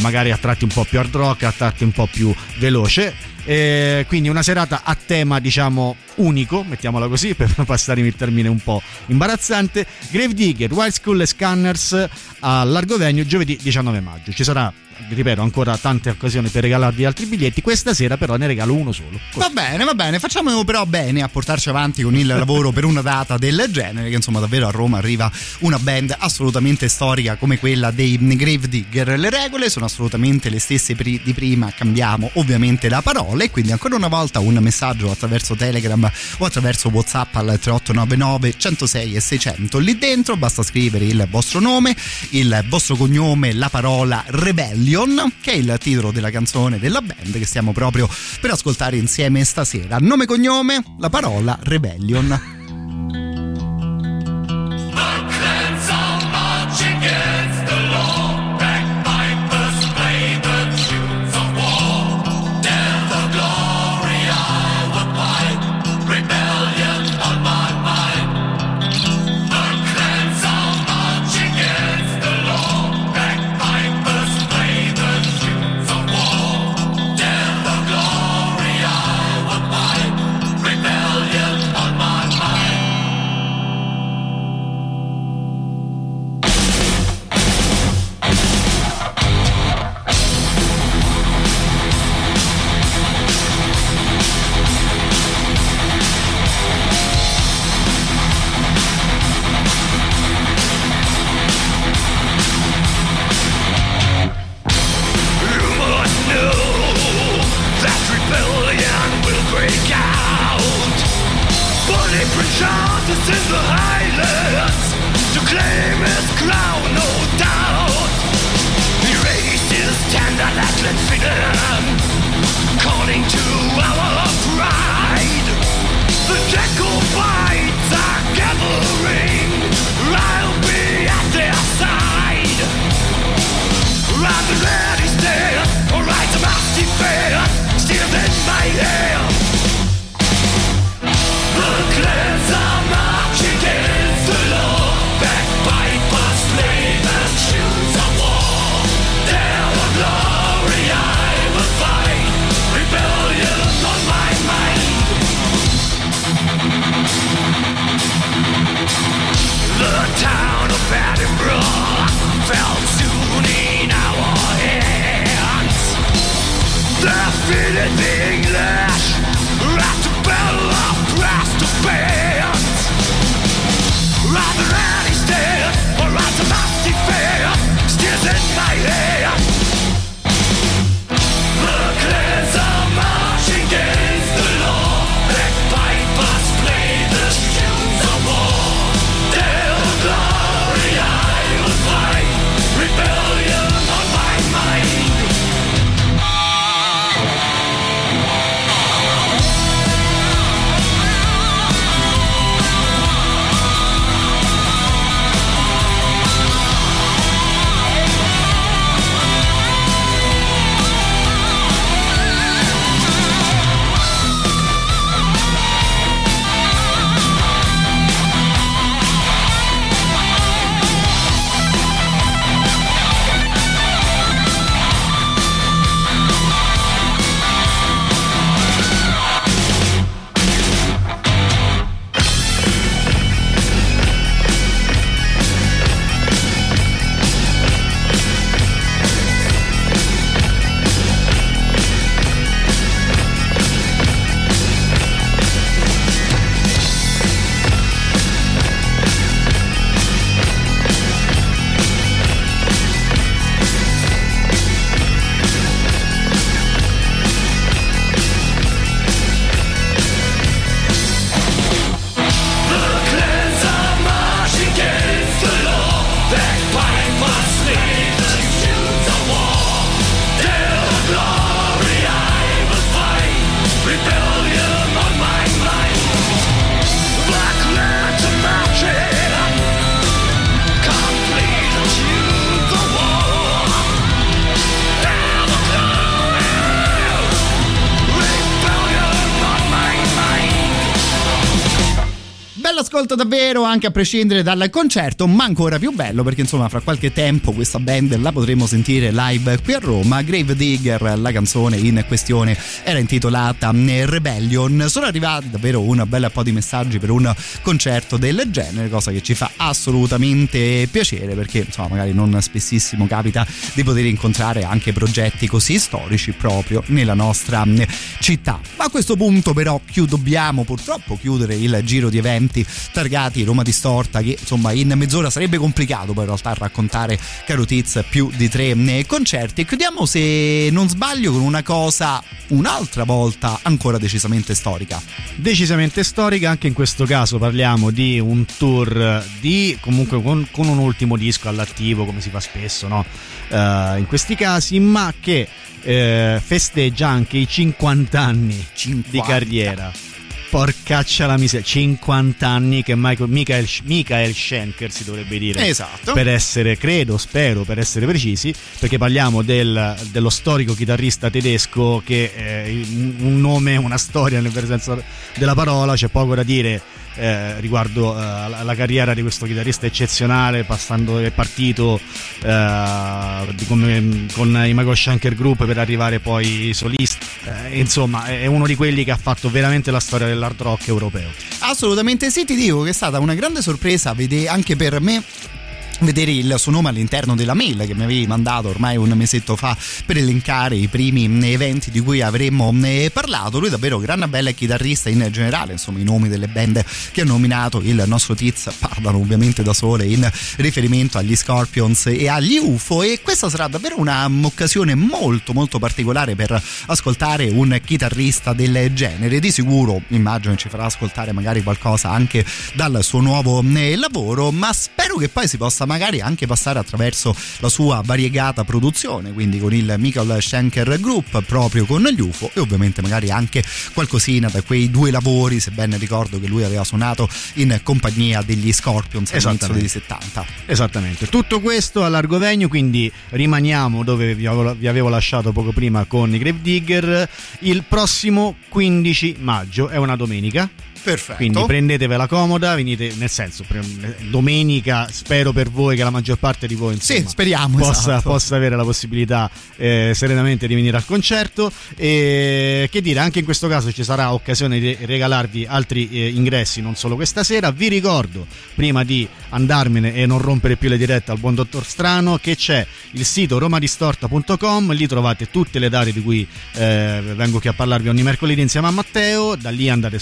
magari a tratti un po' più hard rock, a tratti un po' più veloce. Eh, quindi una serata a tema diciamo unico, mettiamola così per passare il termine un po' imbarazzante. Grave Digger, Wild School e Scanners all'Argovenio giovedì 19 maggio. Ci sarà, ripeto, ancora tante occasioni per regalarvi altri biglietti. Questa sera però ne regalo uno solo. Va bene, va bene, facciamo però bene a portarci avanti con il lavoro per una data del genere, che insomma davvero a Roma arriva una band assolutamente storica come quella dei Grave Digger. Le regole sono assolutamente le stesse di prima, cambiamo ovviamente la parola e quindi ancora una volta un messaggio attraverso Telegram o attraverso Whatsapp al 3899 106 e 600. Lì dentro basta scrivere il vostro nome, il vostro cognome, la parola Rebellion, che è il titolo della canzone della band che stiamo proprio per ascoltare insieme stasera. Nome cognome, la parola Rebellion. Davvero anche a prescindere dal concerto, ma ancora più bello perché insomma fra qualche tempo questa band la potremo sentire live qui a Roma. Grave Digger, la canzone in questione era intitolata eh, Rebellion. Sono arrivati davvero un bel po' di messaggi per un concerto del genere, cosa che ci fa assolutamente piacere perché insomma magari non spessissimo capita di poter incontrare anche progetti così storici proprio nella nostra mm, città. Ma a questo punto però dobbiamo purtroppo chiudere il giro di eventi targati Roma Distorta che insomma in mezz'ora sarebbe complicato poi in realtà raccontare caro Tiz più di tre eh, concerti. E chiudiamo se non sbaglio con una cosa un'altra volta ancora decisamente storica. Decisamente storica anche in questo caso parliamo di un tour di comunque con, con un ultimo disco all'attivo come si fa spesso no? Eh, in questi casi ma che eh, festeggia anche i 50 anni di carriera Porcaccia la miseria, 50 anni che Michael, Michael, Michael Schenker si dovrebbe dire. Esatto. Per essere, credo, spero, per essere precisi, perché parliamo del- dello storico chitarrista tedesco che è un nome, una storia nel vero senso della parola, c'è poco da dire. Eh, riguardo eh, la, la carriera di questo chitarrista eccezionale, passando è partito eh, come- con i Michael Schenker Group per arrivare poi solista. Eh, insomma, è uno di quelli che ha fatto veramente la storia dell'hard rock europeo. Assolutamente sì, ti dico che è stata una grande sorpresa anche per me vedere il suo nome all'interno della mail che mi avevi mandato ormai un mesetto fa per elencare i primi eventi di cui avremmo eh, parlato. Lui è davvero gran bella chitarrista in generale, insomma i nomi delle band che ha nominato il nostro Tiz parlano ovviamente da sole in riferimento agli Scorpions e agli UFO e questa sarà davvero un'occasione molto molto particolare per ascoltare un chitarrista del genere. Di sicuro immagino ci farà ascoltare magari qualcosa anche dal suo nuovo eh, lavoro, ma spero che poi si possa magari anche passare attraverso la sua variegata produzione, quindi con il Michael Schenker Group, proprio con gli UFO e ovviamente magari anche qualcosina da quei due lavori, se ben ricordo che lui aveva suonato in compagnia degli Scorpions all'inizio degli 70. Esattamente, tutto questo a largo venue, quindi rimaniamo dove vi avevo, vi avevo lasciato poco prima con i Grave Digger. Il prossimo 15 maggio è una domenica. Perfetto. Quindi prendetevela comoda, venite nel senso, domenica spero per voi che la maggior parte di voi insomma, Sì, speriamo, possa, esatto. possa avere la possibilità eh, serenamente di venire al concerto. E che dire, anche in questo caso ci sarà occasione di regalarvi altri eh, ingressi, non solo questa sera. Vi ricordo, prima di andarmene e non rompere più le dirette al buon dottor Strano, che c'è il sito romadistorta.com, lì trovate tutte le date di cui eh, vengo qui a parlarvi ogni mercoledì insieme a Matteo, da lì andate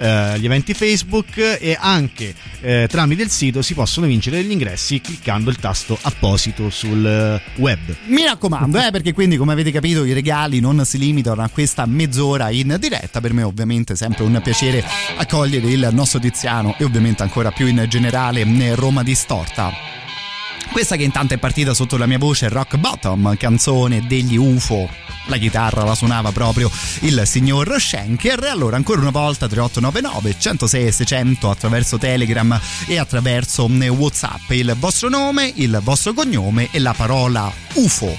sugli eventi Facebook e anche eh, tramite il sito si possono vincere degli ingressi cliccando il tasto apposito sul eh, web. Mi raccomando, eh, perché quindi come avete capito i regali non si limitano a questa mezz'ora in diretta, per me ovviamente sempre un piacere accogliere il nostro Tiziano e ovviamente ancora più in generale eh, Roma Distorta. Questa che intanto è partita sotto la mia voce Rock Bottom, canzone degli UFO. La chitarra la suonava proprio il signor Schenker. E allora, ancora una volta, 3899 106 e 600 attraverso Telegram e attraverso eh, WhatsApp. Il vostro nome, il vostro cognome e la parola UFO.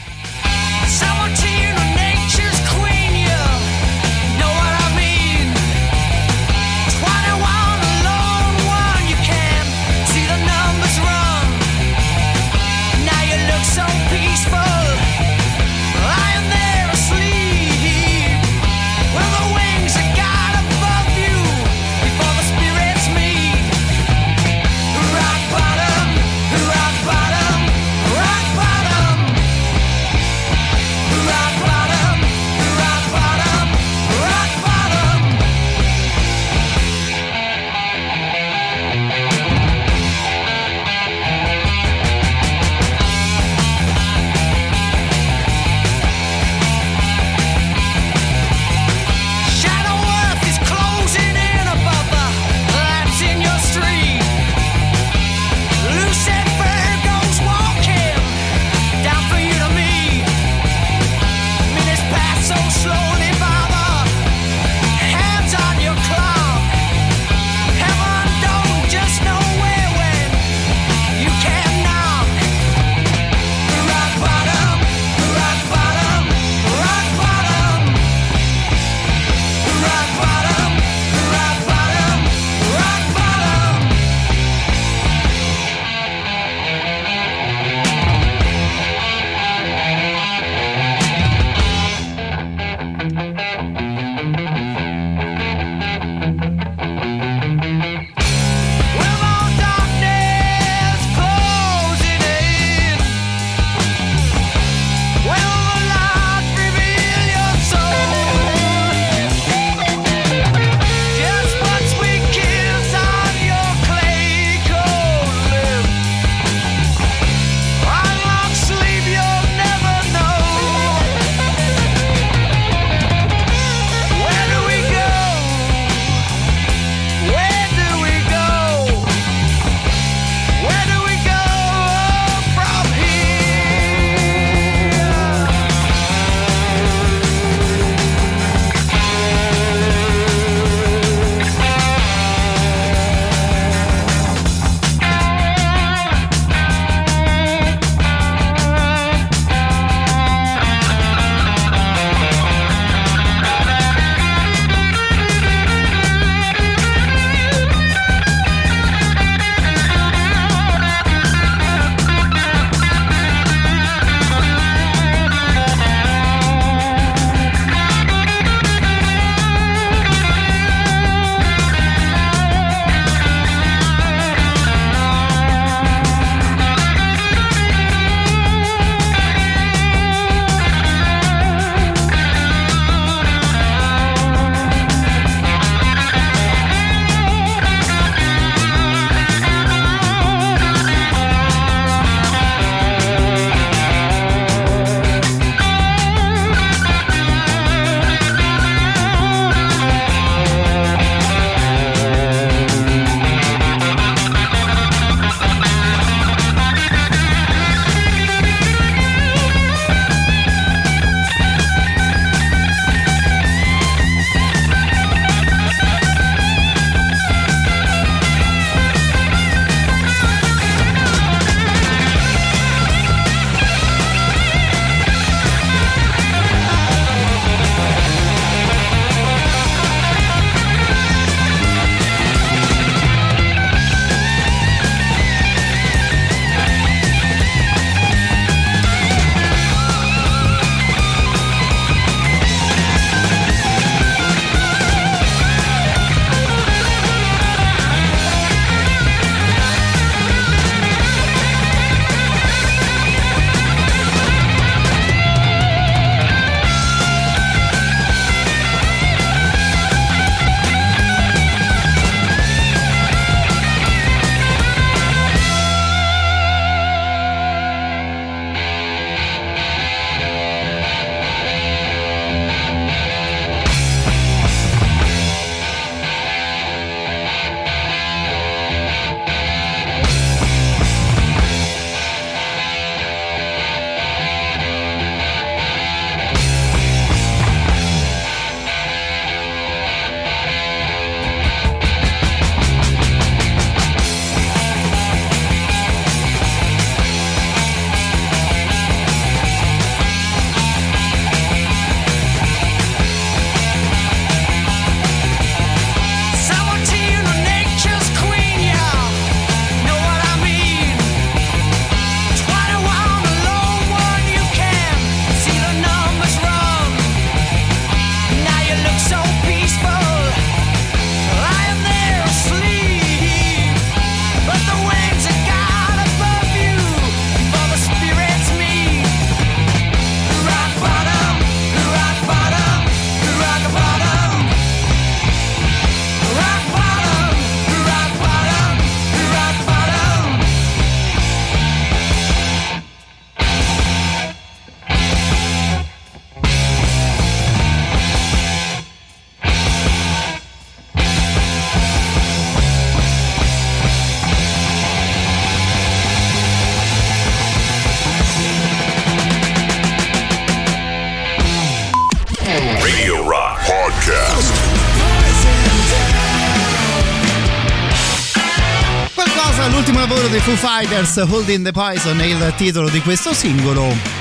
Fighters, Holding the Poison è il titolo di questo singolo.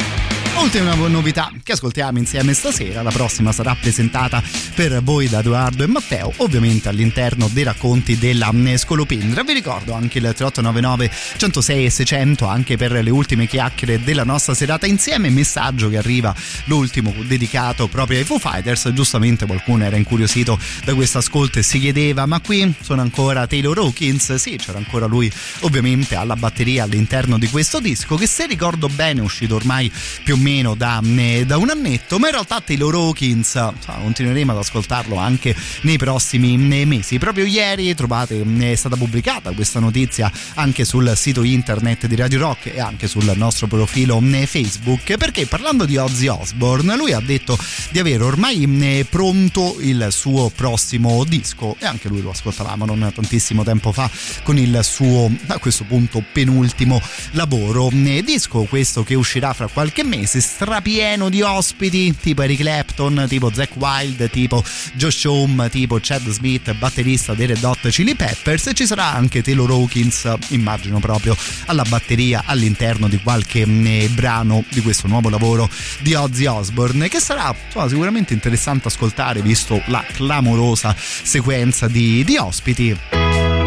Ultima novità che ascoltiamo insieme stasera, la prossima sarà presentata per voi da Edoardo e Matteo, ovviamente all'interno dei racconti della Scolopendra. Vi ricordo anche il 3899 106 e 600 anche per le ultime chiacchiere della nostra serata insieme, messaggio che arriva l'ultimo dedicato proprio ai Foo Fighters, giustamente qualcuno era incuriosito da questo ascolto e si chiedeva ma qui sono ancora Taylor Hawkins? Sì, c'era ancora lui ovviamente alla batteria all'interno di questo disco che se ricordo bene è uscito ormai più o meno da, eh, da, un annetto, ma in realtà Taylor Hawkins continueremo ad ascoltarlo anche nei prossimi mesi. Proprio ieri trovate, è stata pubblicata questa notizia anche sul sito internet di Radio Rock e anche sul nostro profilo Facebook, perché parlando di Ozzy Osbourne, lui ha detto di avere ormai pronto il suo prossimo disco e anche lui lo ascoltavamo non tantissimo tempo fa con il suo a questo punto penultimo lavoro. Disco questo che uscirà fra qualche mese strapieno di ospiti tipo Eric Clapton, tipo Zack Wild, tipo Josh Home, tipo Chad Smith, batterista dei Red Hot Chili Peppers e ci sarà anche Taylor Hawkins, immagino proprio alla batteria all'interno di qualche eh, brano di questo nuovo lavoro di Ozzy Osbourne che sarà insomma, sicuramente interessante ascoltare visto la clamorosa sequenza di, di ospiti.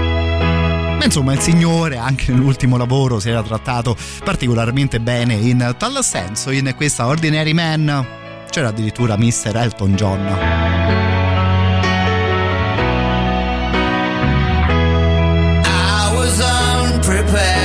Ma insomma il signore anche nell'ultimo lavoro si era trattato particolarmente bene in tal senso, in questa Ordinary Man c'era addirittura Mr. Elton John. I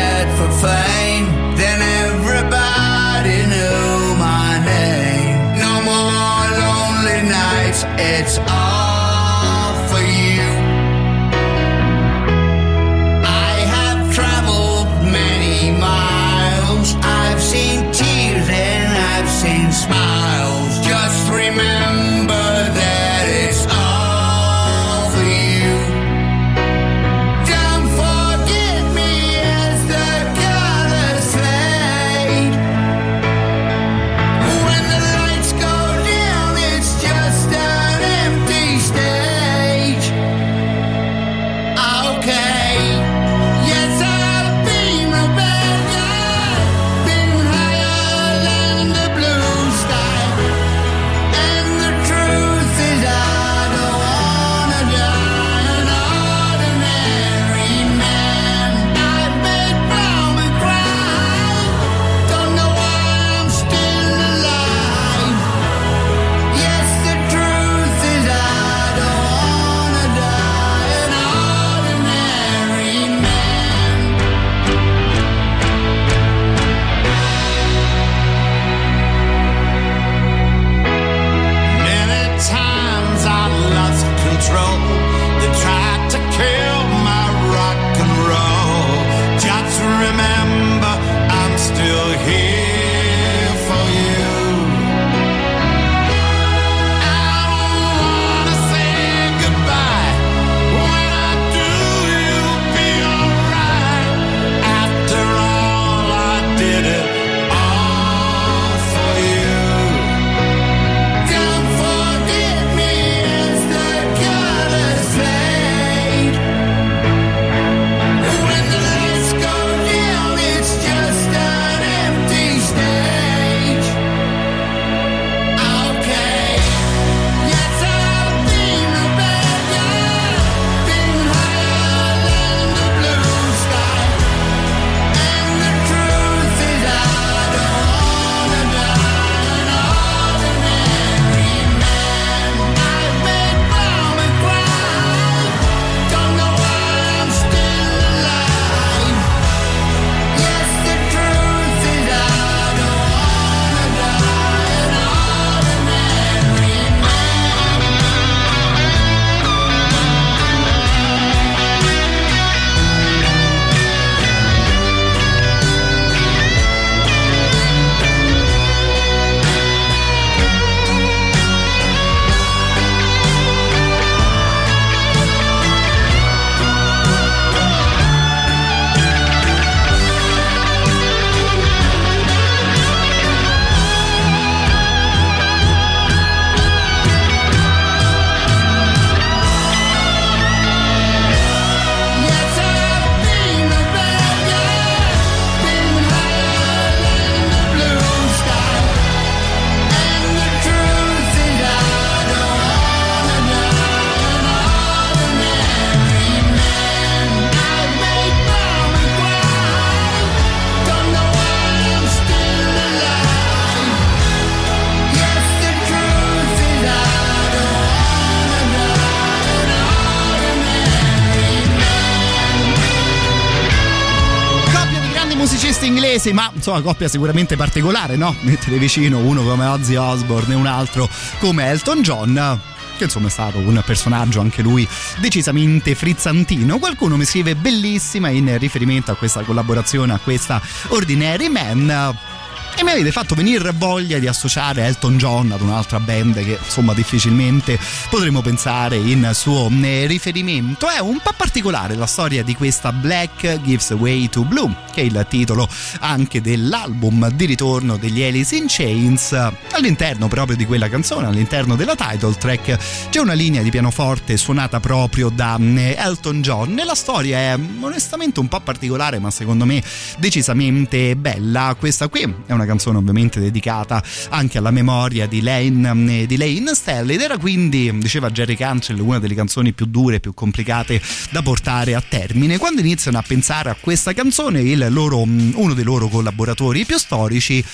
insomma coppia sicuramente particolare, no? Mettere vicino uno come Ozzy Osbourne e un altro come Elton John che insomma è stato un personaggio anche lui decisamente frizzantino. Qualcuno mi scrive bellissima in riferimento a questa collaborazione, a questa Ordinary Man. E mi avete fatto venire voglia di associare Elton John ad un'altra band che insomma difficilmente potremmo pensare in suo eh, riferimento. È un po' particolare la storia di questa Black Gives Way to Blue, che è il titolo anche dell'album di ritorno degli Alice in Chains. All'interno proprio di quella canzone, all'interno della title track, c'è una linea di pianoforte suonata proprio da eh, Elton John e la storia è onestamente un po' particolare, ma secondo me decisamente bella. Questa qui è una canzone ovviamente dedicata anche alla memoria di Lane, di Lane Stelly ed era quindi, diceva Jerry Cantrell, una delle canzoni più dure, più complicate da portare a termine. Quando iniziano a pensare a questa canzone, loro, uno dei loro collaboratori più storici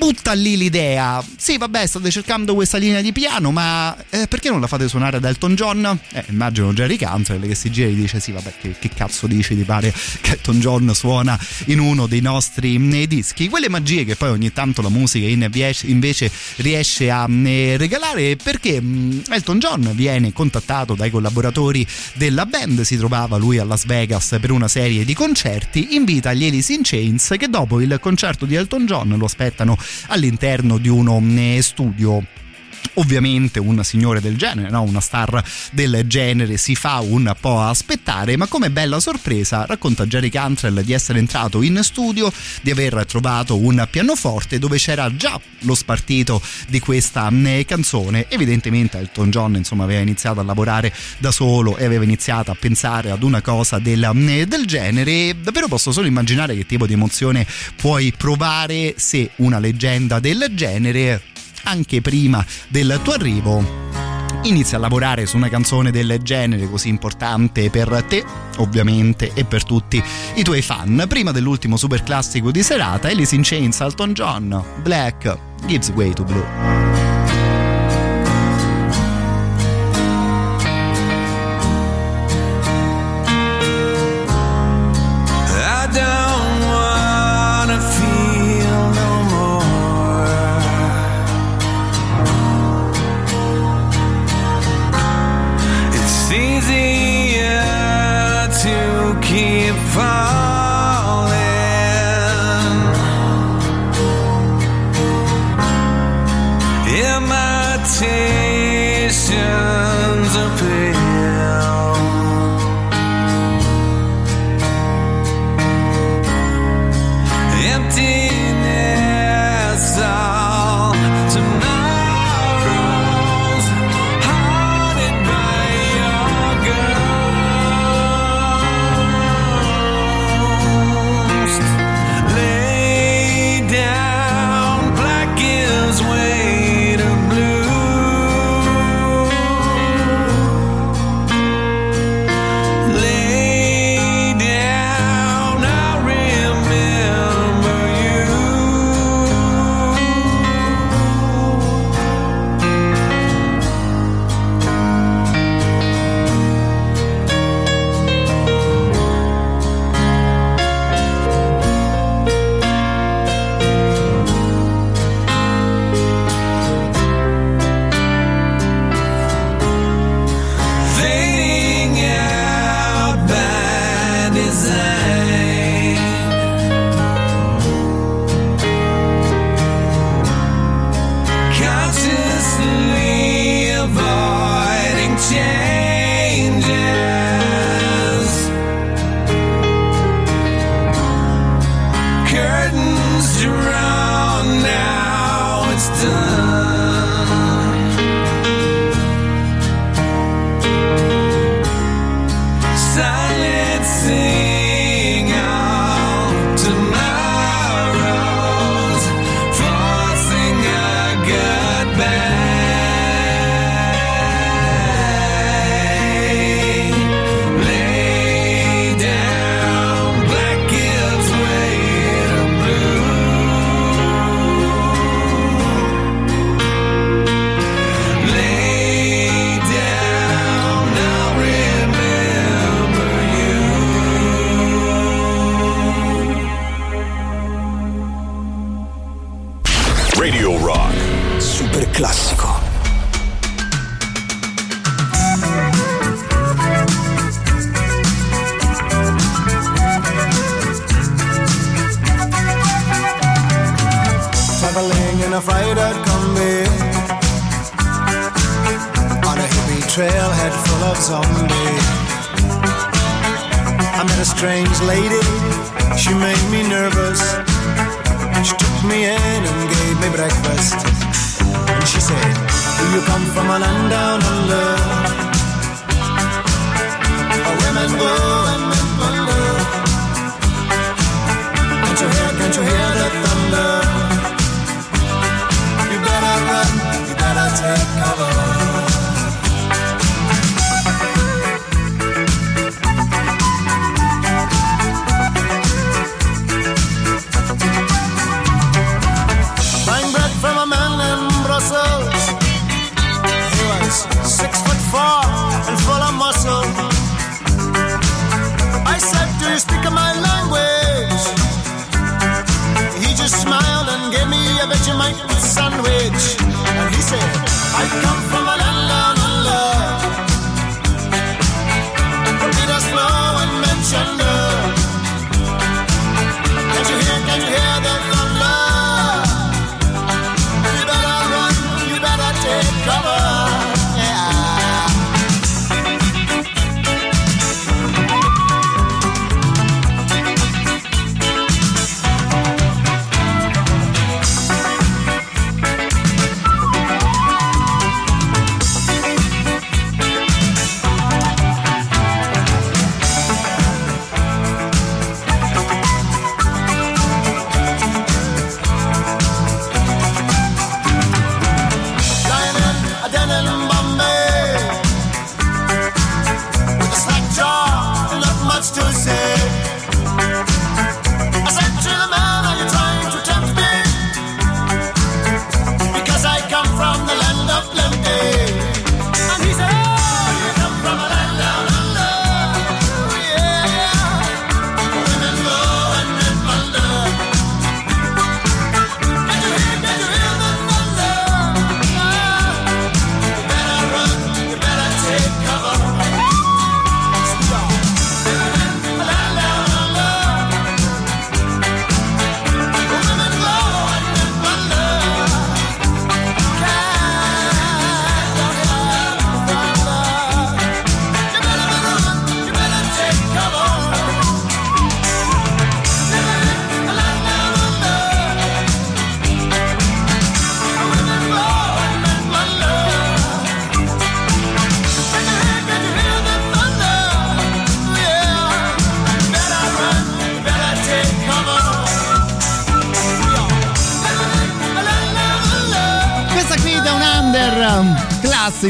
butta lì l'idea. Sì, vabbè, state cercando questa linea di piano, ma eh, perché non la fate suonare ad Elton John? Eh, immagino Jerry Cantrell che si gira e dice: Sì, vabbè, che, che cazzo dici? Ti pare che Elton John suona in uno dei nostri nei dischi? Quelle magie che poi ogni tanto la musica invece riesce a eh, regalare perché mh, Elton John viene contattato dai collaboratori della band, si trovava lui a Las Vegas per una serie di concerti, invita gli Alice in Chains che dopo il concerto di Elton John lo aspettano all'interno di uno eh, studio ovviamente un signore del genere, no? una star del genere si fa un po' aspettare, ma come bella sorpresa racconta Jerry Cantrell di essere entrato in studio, di aver trovato un pianoforte dove c'era già lo spartito di questa eh, canzone. Evidentemente Elton John insomma aveva iniziato a lavorare da solo e aveva iniziato a pensare ad una cosa del, eh, del genere. Davvero posso solo immaginare che tipo di emozione puoi provare se una leggenda del genere anche prima del tuo arrivo inizia a lavorare su una canzone del genere così importante per te, ovviamente, e per tutti i tuoi fan. Prima dell'ultimo super classico di serata, Alice in Chains, Alton John, Black, Gives Way to Blue.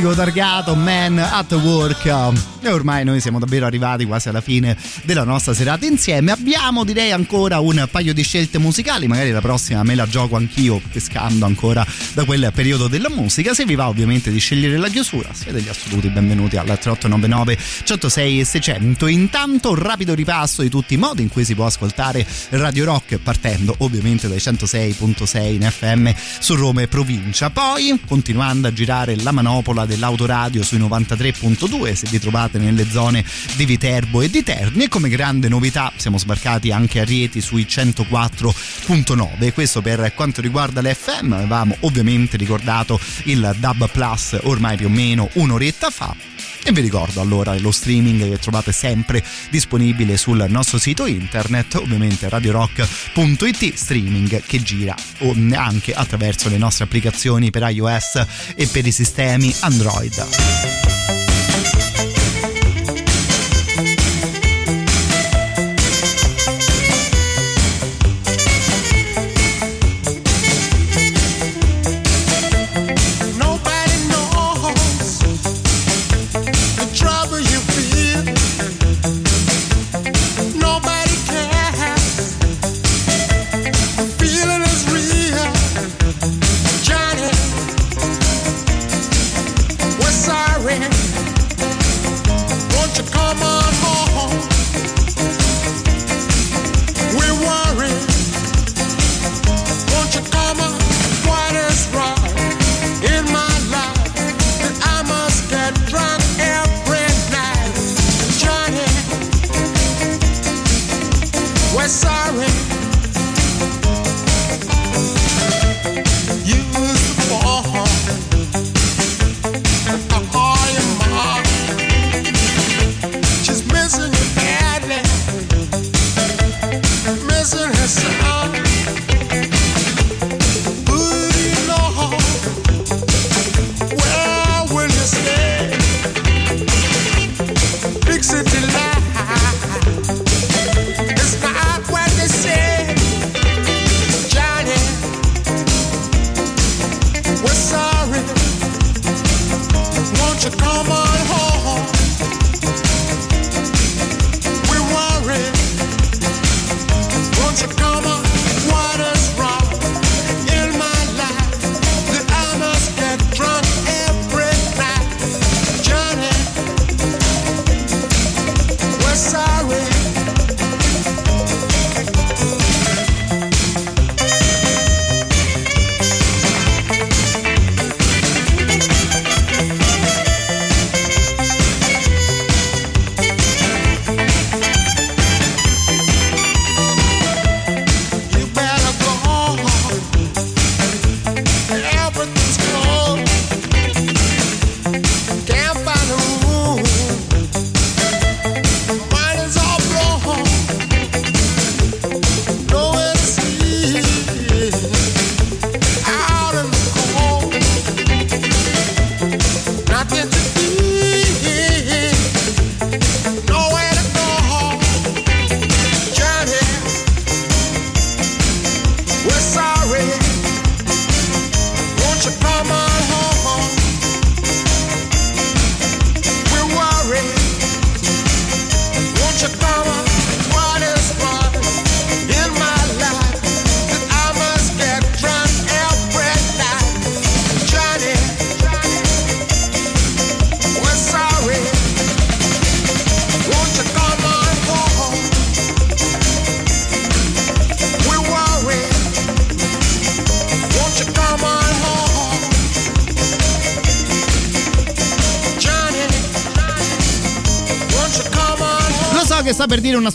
Classico targato Man at Work. E ormai noi siamo davvero arrivati quasi alla fine della nostra serata insieme. Abbiamo direi ancora un paio di scelte musicali, magari la prossima me la gioco anch'io pescando ancora da quel periodo della musica. Se vi va ovviamente di scegliere la chiusura, siete gli assoluti benvenuti alla 3899 106 e 600. Intanto rapido ripasso di tutti i modi in cui si può ascoltare Radio Rock partendo ovviamente dai 106.6 in FM su Roma e provincia. Poi continuando a girare la manopola dell'autoradio sui 93.2 se vi trovate nelle zone di Viterbo e di Terni. E come grande novità siamo sbarcati anche a Rieti sui 104.9 questo per quanto riguarda l'FM avevamo ovviamente ricordato il Dub Plus ormai più o meno un'oretta fa. E vi ricordo allora lo streaming che trovate sempre disponibile sul nostro sito internet, ovviamente radiorock.it, streaming che gira anche attraverso le nostre applicazioni per iOS e per i sistemi Android.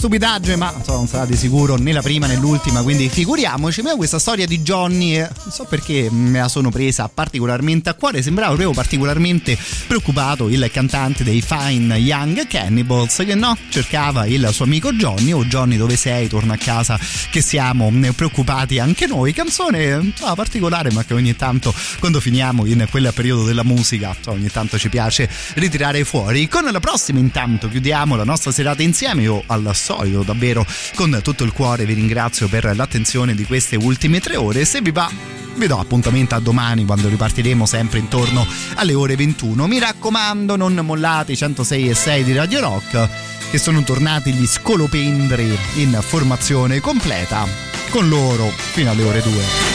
Stupidaggine, ma insomma, non sarà di sicuro né la prima né l'ultima, quindi figuriamoci. Ma questa storia di Johnny, eh, non so perché me la sono presa particolarmente a cuore. Sembrava proprio particolarmente preoccupato il cantante dei Fine Young Cannibals, che no, cercava il suo amico Johnny. O Johnny, dove sei? Torna a casa, che siamo eh, preoccupati anche noi. Canzone eh, insomma, particolare, ma che ogni tanto, quando finiamo in quel periodo della musica, ogni tanto ci piace ritirare fuori. Con la prossima, intanto, chiudiamo la nostra serata insieme. Io al solito, davvero, con tutto il cuore, vi ringrazio per l'attenzione di queste ultime tre ore. Se vi va. Vi do appuntamento a domani quando ripartiremo sempre intorno alle ore 21. Mi raccomando, non mollate i 106 e 6 di Radio Rock, che sono tornati gli scolopendri in formazione completa. Con loro fino alle ore 2.